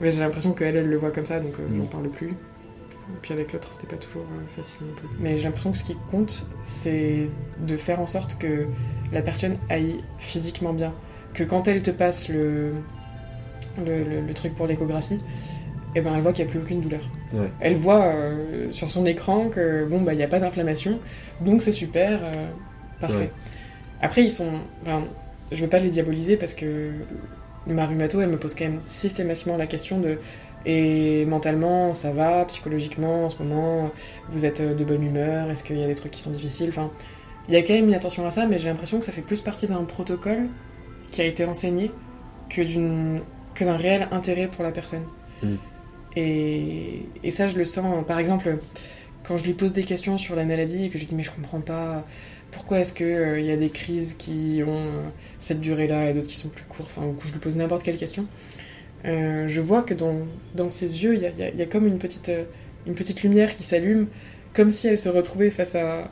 Mais j'ai l'impression qu'elle, elle le voit comme ça, donc euh, j'en parle plus. Et puis avec l'autre, c'était pas toujours facile non plus. Mais j'ai l'impression que ce qui compte, c'est de faire en sorte que la personne aille physiquement bien. Que quand elle te passe le, le, le- le truc pour l'échographie, eh ben elle voit qu'il n'y a plus aucune douleur. Ouais. Elle voit euh, sur son écran que bon bah il n'y a pas d'inflammation, donc c'est super, euh, parfait. Ouais. Après ils sont, enfin, je veux pas les diaboliser parce que ma rhumato elle me pose quand même systématiquement la question de et mentalement ça va, psychologiquement en ce moment vous êtes de bonne humeur, est-ce qu'il y a des trucs qui sont difficiles, enfin il y a quand même mis attention à ça, mais j'ai l'impression que ça fait plus partie d'un protocole qui a été enseigné que d'une que d'un réel intérêt pour la personne. Mm. Et, et ça, je le sens, par exemple, quand je lui pose des questions sur la maladie et que je lui dis mais je comprends pas pourquoi est-ce qu'il y a des crises qui ont euh, cette durée-là et d'autres qui sont plus courtes, enfin, ou que je lui pose n'importe quelle question, euh, je vois que dans, dans ses yeux, il y a, il y a- il y a comme une petite, euh, une petite lumière qui s'allume, comme si elle se retrouvait face à,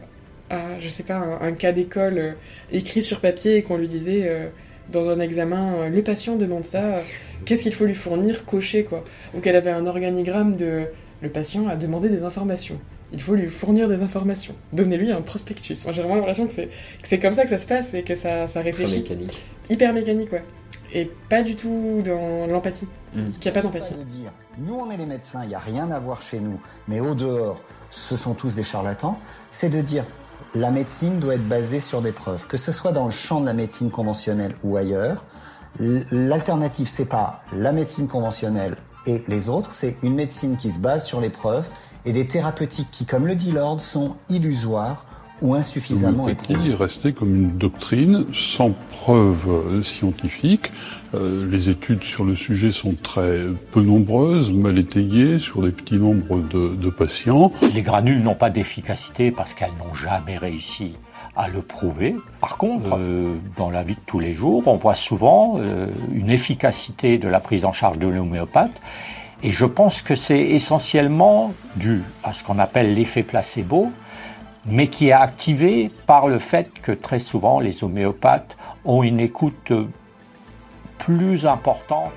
à je sais pas, un, un cas d'école euh, écrit sur papier et qu'on lui disait euh, dans un examen, euh, le patient demande ça, euh, qu'est-ce qu'il faut lui fournir, cocher quoi. Ou qu'elle avait un organigramme de le patient a demandé des informations. Il faut lui fournir des informations. Donnez-lui un prospectus. Moi j'ai vraiment l'impression que c'est, que c'est comme ça que ça se passe et que ça, ça réfléchit. mécanique. Hyper mécanique, ouais. Et pas du tout dans l'empathie. Mm. Qu'il n'y a pas d'empathie. de dire, nous on est les médecins, il n'y a rien à voir chez nous, mais au dehors, ce sont tous des charlatans, c'est de dire, la médecine doit être basée sur des preuves, que ce soit dans le champ de la médecine conventionnelle ou ailleurs. L'alternative, c'est pas la médecine conventionnelle et les autres, c'est une médecine qui se base sur les preuves et des thérapeutiques qui, comme le dit Lord, sont illusoires ou insuffisamment est restée comme une doctrine sans preuve euh, scientifique. Euh, les études sur le sujet sont très peu nombreuses, mal étayées, sur des petits nombres de, de patients. Les granules n'ont pas d'efficacité parce qu'elles n'ont jamais réussi à le prouver. Par contre, euh, dans la vie de tous les jours, on voit souvent euh, une efficacité de la prise en charge de l'homéopathe. Et je pense que c'est essentiellement dû à ce qu'on appelle l'effet placebo, mais qui est activé par le fait que très souvent les homéopathes ont une écoute euh, plus importante.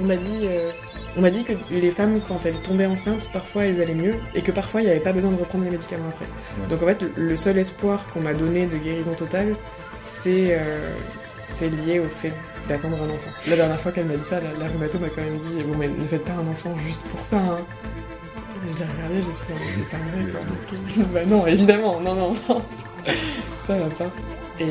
On m'a dit, euh, on m'a dit que les femmes, quand elles tombaient enceintes, parfois elles allaient mieux et que parfois il n'y avait pas besoin de reprendre les médicaments après. Donc en fait, le- le seul espoir qu'on m'a donné de guérison totale, c'est euh, c'est lié au fait d'attendre un enfant. La dernière fois qu'elle m'a dit ça, la, la rhumato m'a quand même dit Bon, mais ne faites pas un enfant juste pour ça. Hein. Je l'ai regardé, je me suis dit c'est pas vrai quoi. bah non, évidemment, non, non, non. ça va pas. Et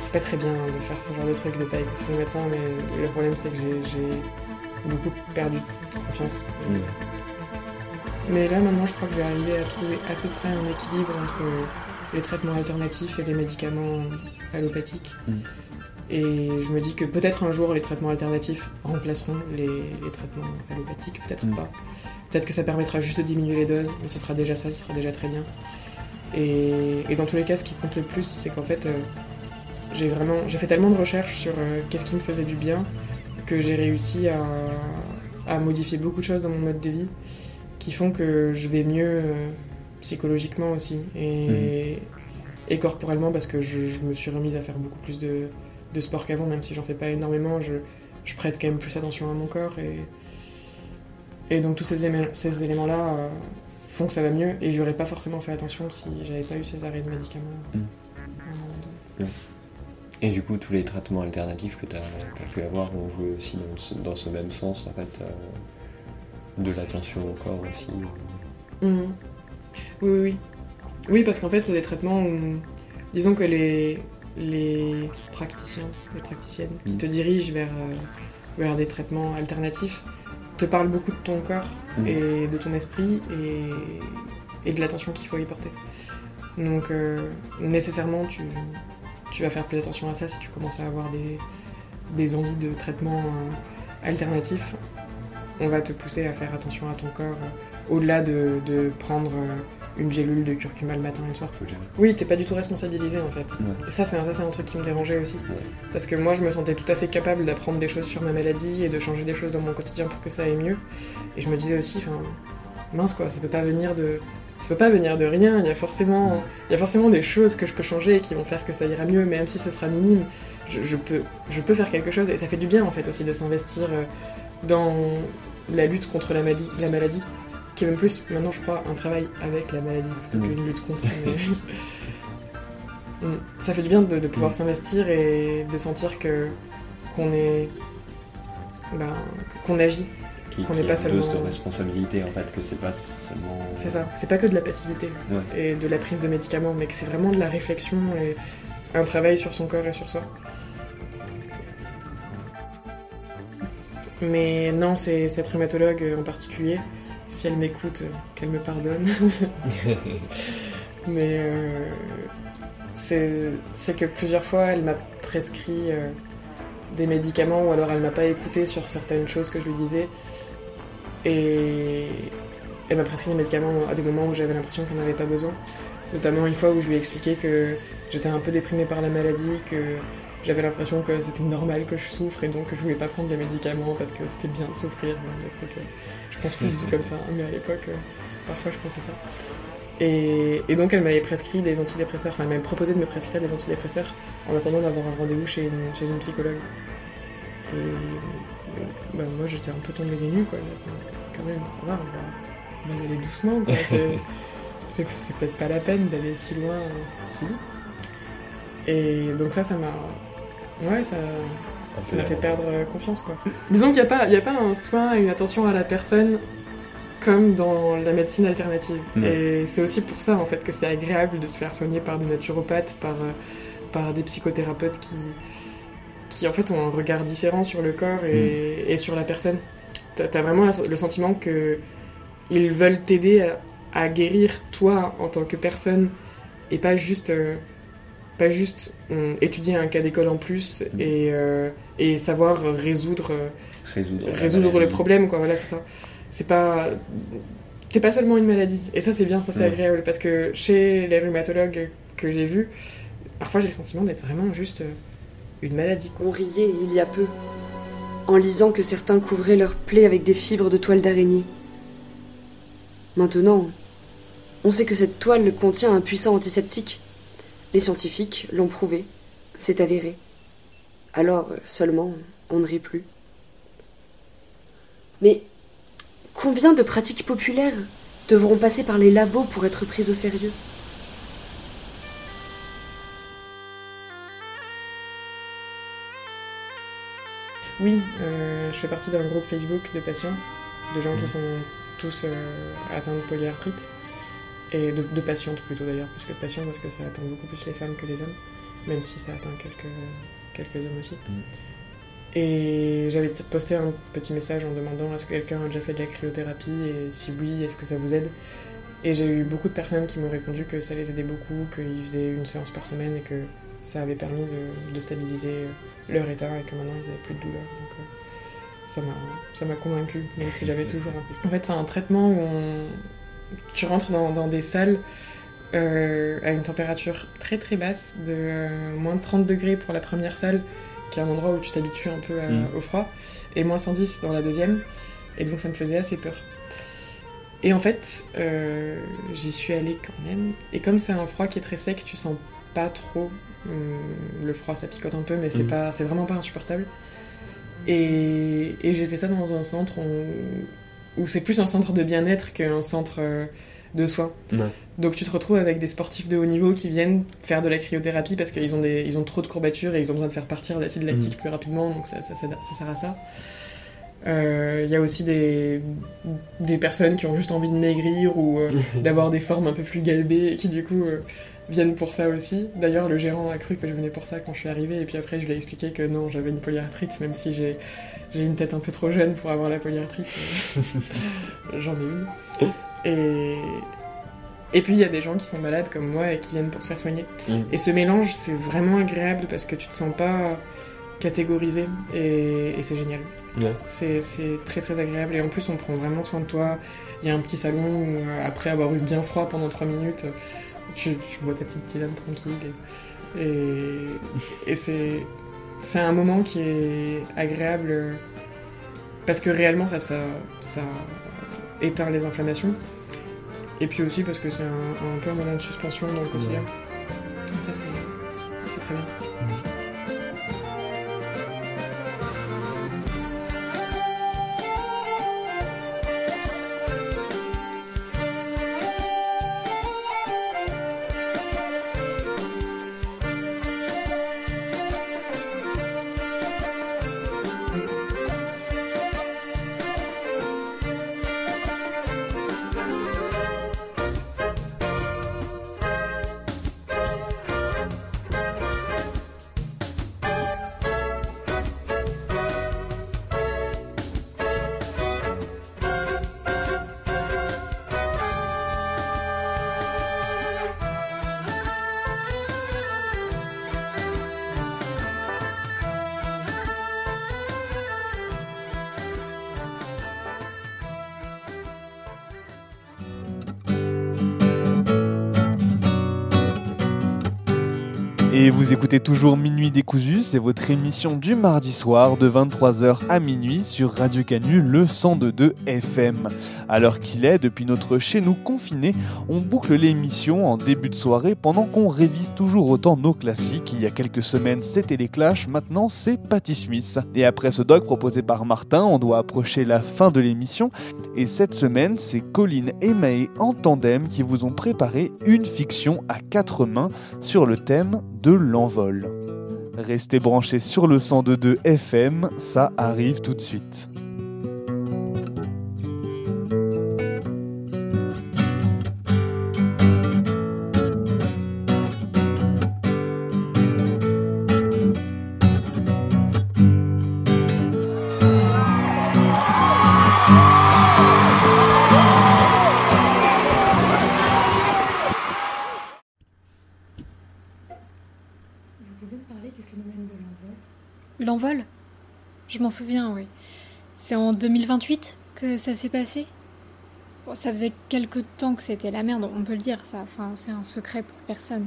c'est pas très bien de faire ce genre de truc, de pas écouter ses médecins, mais le problème c'est que j'ai- j'ai beaucoup perdu confiance. Mais là maintenant je crois que je vais arriver à trouver à peu près un équilibre entre les traitements alternatifs et les médicaments allopathiques. Mm. Et je me dis que peut-être un jour les traitements alternatifs remplaceront les, les traitements allopathiques, peut-être Mm. pas. Peut-être que ça permettra juste de diminuer les doses, mais ce sera déjà ça, ce sera déjà très bien. Et, et dans tous les cas, ce qui compte le plus, c'est qu'en fait, euh, j'ai vraiment, j'ai fait tellement de recherches sur euh, qu'est-ce qui me faisait du bien que j'ai réussi à, à modifier beaucoup de choses dans mon mode de vie qui font que je vais mieux euh, psychologiquement aussi et, et corporellement parce que je, je me suis remise à faire beaucoup plus de, de sport qu'avant, même si j'en fais pas énormément, je, je prête quand même plus attention à mon corps et, et donc tous ces, ces éléments-là euh, font que ça va mieux et j'aurais pas forcément fait attention si j'avais pas eu ces arrêts de médicaments. Mm. donné. Et du coup, tous les traitements alternatifs que tu as, pu avoir ont joué aussi dans ce, dans ce même sens, en fait, euh, de l'attention au corps aussi. Mhm. Oui, oui, oui. Oui, parce qu'en fait, c'est des traitements où, disons que les, les praticiens, les praticiennes qui Mhm. te dirigent vers, euh, vers des traitements alternatifs te parlent beaucoup de ton corps Mhm. et de ton esprit et, et de l'attention qu'il faut y porter. Donc, euh, nécessairement, tu, tu vas faire plus attention à ça si tu commences à avoir des, des envies de traitements euh, alternatifs. On va te pousser à faire attention à ton corps euh, au-delà de, de prendre une gélule de curcuma le matin et le soir. Oui, t'es pas du tout responsabilisé en fait. Et ça, c'est un, ça, c'est un truc qui me dérangeait aussi. Parce que moi, je me sentais tout à fait capable d'apprendre des choses sur ma maladie et de changer des choses dans mon quotidien pour que ça aille mieux. Et je me disais aussi, enfin, mince quoi, ça peut pas venir de, ça peut pas venir de rien. Il y a forcément, il y a forcément des choses que je peux changer et qui vont faire que ça ira mieux, même si ce sera minime. Je, je peux, je peux faire quelque chose et ça fait du bien en fait aussi de s'investir euh, dans la lutte contre la maladie, la maladie, qui est même plus maintenant je crois un travail avec la maladie plutôt Mm. qu'une lutte contre. mais- Mm. ça fait du bien de, de pouvoir Mm. s'investir et de sentir que qu'on est, ben, qu'on agit, qu'on n'est pas dose seulement. de responsabilité en fait, que c'est pas seulement. C'est ça, c'est pas que de la passivité Ouais. et de la prise de médicaments, mais que c'est vraiment de la réflexion et un travail sur son corps et sur soi. Mais non, c'est cette rhumatologue en particulier, si elle m'écoute, qu'elle me pardonne. Mais euh, c'est que plusieurs fois, elle m'a prescrit euh, des médicaments ou alors elle m'a pas écouté sur certaines choses que je lui disais. Et elle m'a prescrit des médicaments à des moments où j'avais l'impression qu'elle n'en avait pas besoin. Notamment une fois où je lui ai expliqué que j'étais un peu déprimée par la maladie, que j'avais l'impression que c'était normal que je souffre et donc que je voulais pas prendre de médicaments parce que c'était bien de souffrir. Des trucs, euh, je pense plus du tout comme ça, mais à l'époque, euh, parfois je pensais ça. Et, et donc elle m'avait prescrit des antidépresseurs, enfin elle m'avait proposé de me prescrire des antidépresseurs en attendant d'avoir un rendez-vous chez une, chez une psychologue. Et euh, bah, moi j'étais un peu tombée des nues quoi. Quand même, ça va, on va, on va y aller doucement quoi. C'est, peut-être pas la peine d'aller si loin, euh, si vite. Et donc ça, ça m'a. Ouais, ça. Ça m'a fait perdre euh, confiance quoi. Disons qu'il n'y a, pas- y a pas un soin et une attention à la personne comme dans la médecine alternative. Mm. Et c'est aussi pour ça en fait que c'est agréable de se faire soigner par des naturopathes, par, euh, par des psychothérapeutes qui, qui en fait ont un regard différent sur le corps et, et sur la personne. T'as as vraiment le sentiment que ils veulent t'aider à, à guérir toi en tant que personne et pas juste euh, pas juste euh, étudier un cas d'école en plus et, euh, et savoir résoudre euh, Résoudre le problème quoi voilà c'est ça c'est pas t'es pas seulement une maladie et ça c'est bien ça c'est Mm. agréable parce que chez les rhumatologues que j'ai vus parfois j'ai le sentiment d'être vraiment juste une maladie On riait il y a peu, en lisant que certains couvraient leurs plaies avec des fibres de toile d'araignée. Maintenant, on sait que cette toile contient un puissant antiseptique. Les scientifiques l'ont prouvé, c'est avéré. Alors seulement, on ne rit plus. Mais combien de pratiques populaires devront passer par les labos pour être prises au sérieux? Oui, euh, je fais partie d'un groupe Facebook de patients, de gens qui sont tous euh, atteints de polyarthrite, et de, de patientes plutôt d'ailleurs, plus que de patients, parce que ça atteint beaucoup plus les femmes que les hommes, même si ça atteint quelques, quelques hommes aussi. Mhm. Et j'avais posté un petit message en demandant est-ce que quelqu'un a déjà fait de la cryothérapie, et si oui, est-ce que ça vous aide? Et j'ai eu beaucoup de personnes qui m'ont répondu que ça les aidait beaucoup, qu'ils faisaient une séance par semaine, et que ça avait permis de, de stabiliser euh, leur état, et que maintenant ils n'avaient plus de douleur. Donc, euh, ça m'a convaincu même si j'avais toujours un peu en fait c'est un traitement où on- tu rentres dans, dans des salles euh, à une température très très basse de euh, moins de 30 degrés pour la première salle qui est un endroit où tu t'habitues un peu à- Mm. au froid et moins 110 dans la deuxième et donc ça me faisait assez peur et en fait euh, j'y suis allée quand même et comme c'est un froid qui est très sec tu sens pas trop hum, le froid ça picote un peu mais c'est Mm. pas c'est vraiment pas insupportable et, et j'ai fait ça dans un centre où, où c'est plus un centre de bien-être qu'un centre euh, de soins. Ouais. Donc tu te retrouves avec des sportifs de haut niveau qui viennent faire de la cryothérapie parce qu'ils ont, des, ils ont trop de courbatures et ils ont besoin de faire partir l'acide lactique Mhm. plus rapidement, donc ça, ça- ça- ça sert à ça. Euh, Il y a aussi des, des personnes qui ont juste envie de maigrir ou euh, d'avoir des formes un peu plus galbées et qui du coup euh, viennent pour ça aussi. D'ailleurs, le gérant a cru que je venais pour ça quand je suis arrivée et puis après je lui ai expliqué que non, j'avais une polyarthrite, même si j'ai j'ai une tête un peu trop jeune pour avoir la polyarthrite. J'en ai une. Et, et puis il y a des gens qui sont malades comme moi et qui viennent pour se faire soigner. Mm. Et ce mélange, c'est vraiment agréable parce que tu te sens pas catégorisé et, et c'est génial. Ouais. C'est c'est très très agréable et en plus on prend vraiment soin de toi. Il y a un petit salon où euh, après avoir eu bien froid pendant 3 minutes, tu, tu bois ta petite tisane tranquille. Et, et, et c'est c'est un moment qui est agréable parce que réellement ça, ça, ça éteint les inflammations. Et puis aussi parce que c'est un, un peu un moment de suspension dans le quotidien. Ça, c'est c'est très bien. Écoutez toujours Minuit décousu, c'est votre émission du mardi soir de 23h à minuit sur Radio Canu, le 102.2 FM. Alors qu'il est, depuis notre chez nous confiné, on boucle l'émission en début de soirée pendant qu'on révise toujours autant nos classiques. Il y a quelques semaines, c'était les Clash, maintenant c'est Patti Smith. Et après ce doc proposé par Martin, on doit approcher la fin de l'émission. Et cette semaine, c'est Colline et Maë en tandem qui vous ont préparé une fiction à quatre mains sur le thème de l'envol. Restez branchés sur le 102.2 FM, ça arrive tout de suite. C'est en 2028 que ça s'est passé? Bon, Ça faisait quelque temps que c'était la merde, on peut le dire, ça. Enfin, c'est un secret pour personne.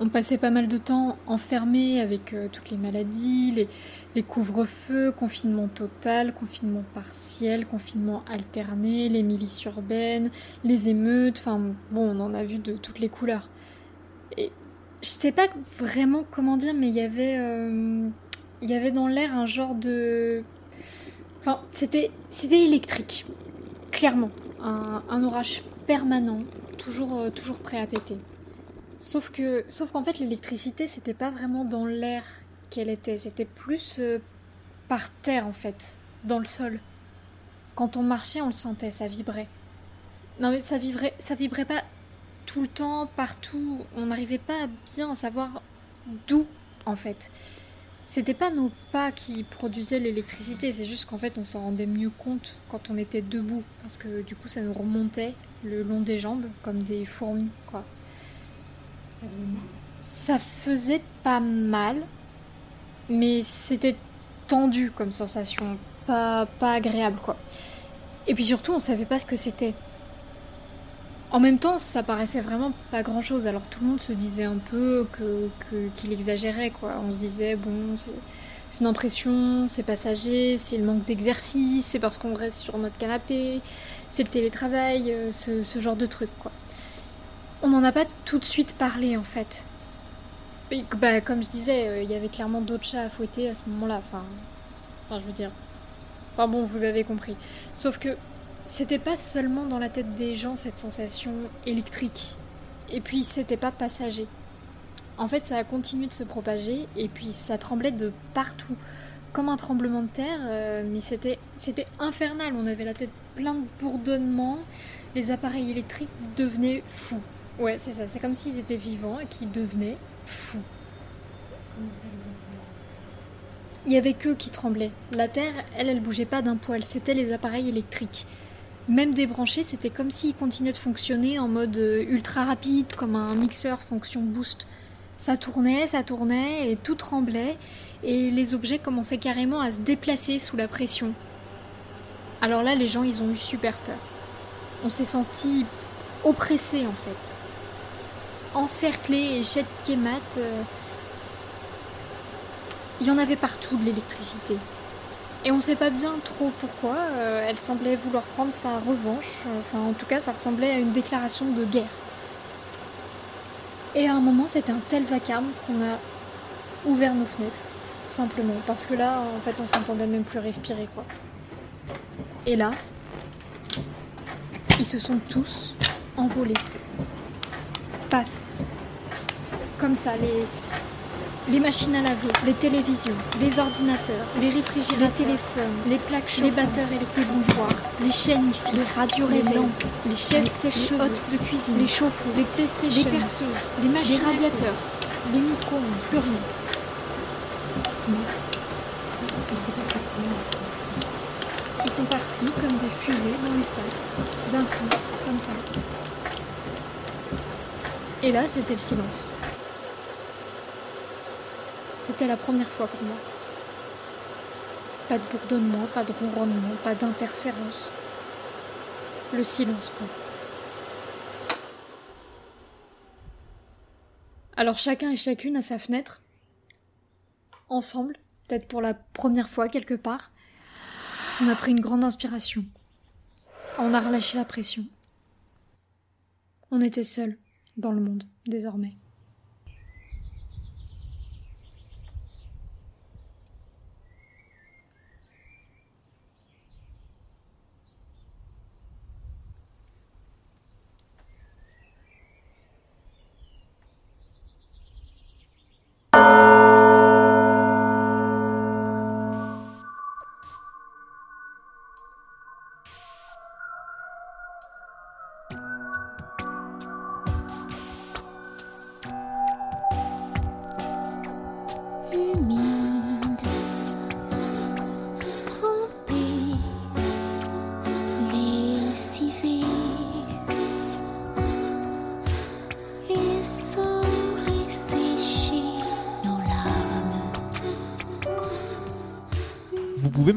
On passait pas mal de temps enfermés avec euh, toutes les maladies, les, couvre-feux, confinement total, confinement partiel, confinement alterné, les milices urbaines, les émeutes, enfin bon, on en a vu de toutes les couleurs. Et je sais pas vraiment comment dire, mais il y avait, euh, il y avait dans l'air un genre de, enfin, c'était, c'était électrique, clairement, un, orage permanent, toujours, euh, toujours prêt à péter. Sauf que, sauf qu'en fait, l'électricité, c'était pas vraiment dans l'air qu'elle était, c'était plus euh, par terre en fait, dans le sol. Quand on marchait, on le sentait, ça vibrait. Non mais ça vibrait, ça vibrait pas tout le temps, partout. On n'arrivait pas bien à savoir d'où, en fait. C'était pas nos pas qui produisaient l'électricité, c'est juste qu'en fait on s'en rendait mieux compte quand on était debout, parce que du coup ça nous remontait le long des jambes comme des fourmis, quoi. Ça faisait mal Ça faisait pas mal, mais c'était tendu comme sensation, pas, pas agréable, quoi. Et puis surtout, on savait pas ce que c'était. En même temps, ça paraissait vraiment pas grand chose. Alors tout le monde se disait un peu que, qu'il exagérait, quoi. On se disait, bon, c'est, une impression, c'est passager, c'est le manque d'exercice, c'est parce qu'on reste sur notre canapé, c'est le télétravail, euh, ce, ce genre de truc, quoi. On n'en a pas tout de suite parlé, en fait. Bah, comme je disais, euh, il y avait clairement d'autres chats à fouetter à ce moment-là. Enfin, enfin, je veux dire. Enfin bon, vous avez compris. Sauf que c'était pas seulement dans la tête des gens cette sensation électrique. Et puis c'était pas passager. En fait, ça a continué de se propager et puis ça tremblait de partout. Comme un tremblement de terre, euh, mais c'était c'était infernal. On avait la tête pleine de bourdonnements. Les appareils électriques devenaient fous. Ouais, c'est ça. C'est comme s'ils étaient vivants et qu'ils devenaient fous. Il y avait qu'eux qui tremblaient. La Terre, elle, elle bougeait pas d'un poil. C'était les appareils électriques. Même débranchés, c'était comme s'ils continuaient de fonctionner en mode euh, ultra rapide, comme un mixeur fonction boost. Ça tournait, ça tournait, et tout tremblait, et les objets commençaient carrément à se déplacer sous la pression. Alors là, les gens, ils ont eu super peur. On s'est senti oppressés, en fait. Encerclés et chet euh, il y en avait partout de l'électricité. Et on sait pas bien trop pourquoi. euh, elle semblait vouloir prendre sa revanche. euh, Enfin, en tout cas, ça ressemblait à une déclaration de guerre. Et à un moment, c'était un tel vacarme qu'on a ouvert nos fenêtres. Simplement. Parce que là, en fait, on s'entendait même plus respirer, quoi. Et là, ils se sont tous envolés. Paf. Comme ça, les, les machines à laver, les télévisions, les ordinateurs, les réfrigérateurs, les téléphones, les plaques chauffantes, les batteurs électriques, les bougeoirs, les chaînes les radios les lampes, les chefs sèches les hôtes de cuisine, les chauffe-eau, les PlayStation, les perceuses, les machines, les radiateurs, les micro-ondes, plus rien. S'est passé Ils sont partis comme des fusées dans l'espace, d'un coup, comme ça. Et là, c'était le silence. C'était la première fois pour moi. Pas de bourdonnement, pas de ronronnement, pas d'interférence. Le silence, quoi. Alors chacun et chacune à sa fenêtre, ensemble, peut-être pour la première fois quelque part, on a pris une grande inspiration. On a relâché la pression. On était seuls dans le monde, désormais.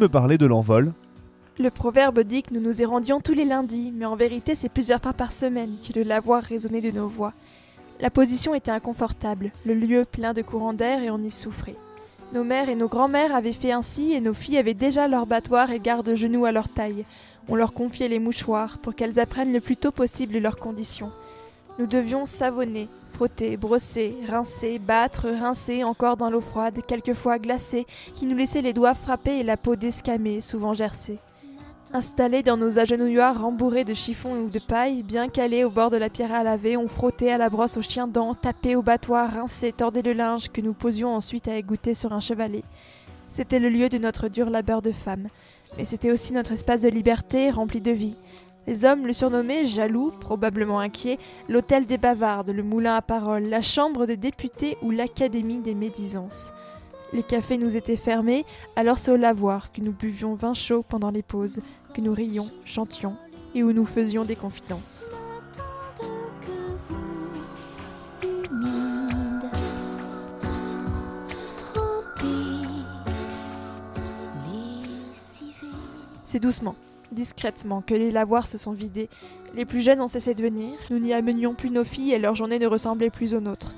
Parler de l'envol Le proverbe dit que nous nous y rendions tous les lundis, mais en vérité c'est plusieurs fois par semaine que de l'avoir résonné de nos voix. La position était inconfortable, le lieu plein de courants d'air et on y souffrait. Nos mères et nos grands-mères avaient fait ainsi et nos filles avaient déjà leur battoir et garde-genoux à leur taille. On leur confiait les mouchoirs pour qu'elles apprennent le plus tôt possible leurs conditions. Nous devions savonner, frotter, brosser, rincer, battre, rincer encore dans l'eau froide, quelquefois glacée, qui nous laissait les doigts frappés et la peau descamée, souvent gercée. Installés dans nos agenouilloirs rembourrés de chiffon ou de paille, bien calés au bord de la pierre à laver, on frottait à la brosse aux chiens dents, tapait au battoir, rinçait, tordait le linge que nous posions ensuite à égoutter sur un chevalet. C'était le lieu de notre dur labeur de femme, mais c'était aussi notre espace de liberté rempli de vie. Les hommes le surnommaient, jaloux, probablement inquiets, l'hôtel des bavardes, le moulin à parole, la chambre des députés ou l'académie des médisances. Les cafés nous étaient fermés, alors c'est au lavoir que nous buvions vin chaud pendant les pauses, que nous rions, chantions et où nous faisions des confidences. C'est doucement, discrètement que les lavoirs se sont vidés. Les plus jeunes ont cessé de venir, nous n'y amenions plus nos filles et leur journée ne ressemblait plus aux nôtres.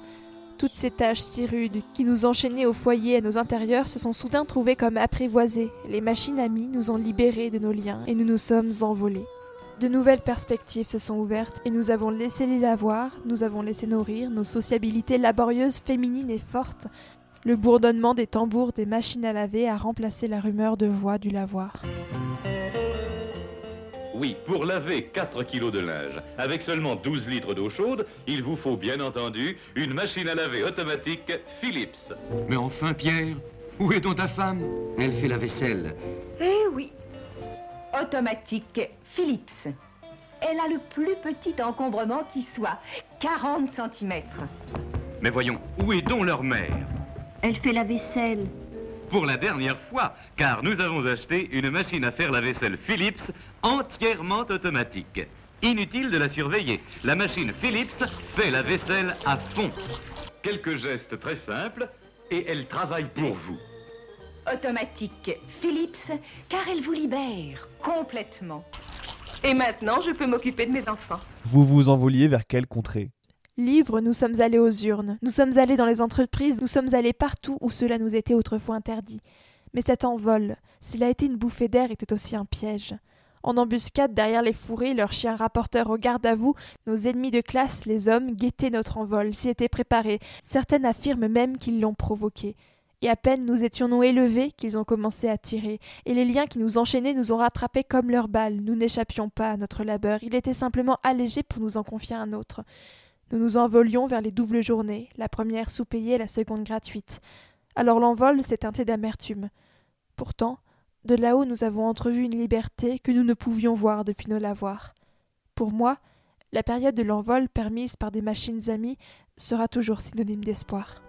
Toutes ces tâches si rudes qui nous enchaînaient au foyer et à nos intérieurs se sont soudain trouvées comme apprivoisées. Les machines amies nous ont libérés de nos liens et nous nous sommes envolés. De nouvelles perspectives se sont ouvertes et nous avons laissé les lavoirs, nous avons laissé nourrir nos sociabilités laborieuses, féminines et fortes. Le bourdonnement des tambours des machines à laver a remplacé la rumeur de voix du lavoir. Oui, pour laver 4 kilos de linge avec seulement 12 litres d'eau chaude, il vous faut bien entendu une machine à laver automatique Philips. Mais enfin, Pierre, où est donc ta femme? Elle fait la vaisselle. Eh oui. Automatique Philips. Elle a le plus petit encombrement qui soit, 40 cm. Mais voyons, où est donc leur mère? Elle fait la vaisselle. Pour la dernière fois, car nous avons acheté une machine à faire la vaisselle Philips entièrement automatique. Inutile de la surveiller. La machine Philips fait la vaisselle à fond. Quelques gestes très simples et elle travaille pour vous. Automatique Philips, car elle vous libère complètement. Et maintenant, je peux m'occuper de mes enfants. Vous vous envoliez vers quelle contrée? Libres, nous sommes allés aux urnes, nous sommes allés dans les entreprises, nous sommes allés partout où cela nous était autrefois interdit. Mais cet envol, s'il a été une bouffée d'air, était aussi un piège. En embuscade derrière les fourrés, leurs chiens rapporteurs au garde à vous, nos ennemis de classe, les hommes, guettaient notre envol, s'y étaient préparés. Certaines affirment même qu'ils l'ont provoqué. Et à peine nous étions-nous élevés qu'ils ont commencé à tirer, et les liens qui nous enchaînaient nous ont rattrapés comme leurs balles. Nous n'échappions pas à notre labeur, il était simplement allégé pour nous en confier un autre. Nous nous envolions vers les doubles journées, la première sous-payée, la seconde gratuite. Alors l'envol s'est teinté d'amertume. Pourtant, de là-haut nous avons entrevu une liberté que nous ne pouvions voir depuis nos lavoirs. Pour moi, la période de l'envol permise par des machines amies sera toujours synonyme d'espoir.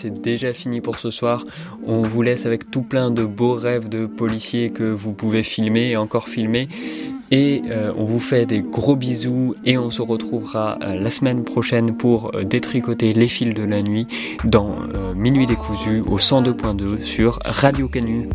c'est déjà fini pour ce soir. On vous laisse avec tout plein de beaux rêves de policiers que vous pouvez filmer et encore filmer. Et euh, on vous fait des gros bisous et on se retrouvera euh, la semaine prochaine pour euh, détricoter les fils de la nuit dans Minuit décousu au 102.2 sur Radio Canu.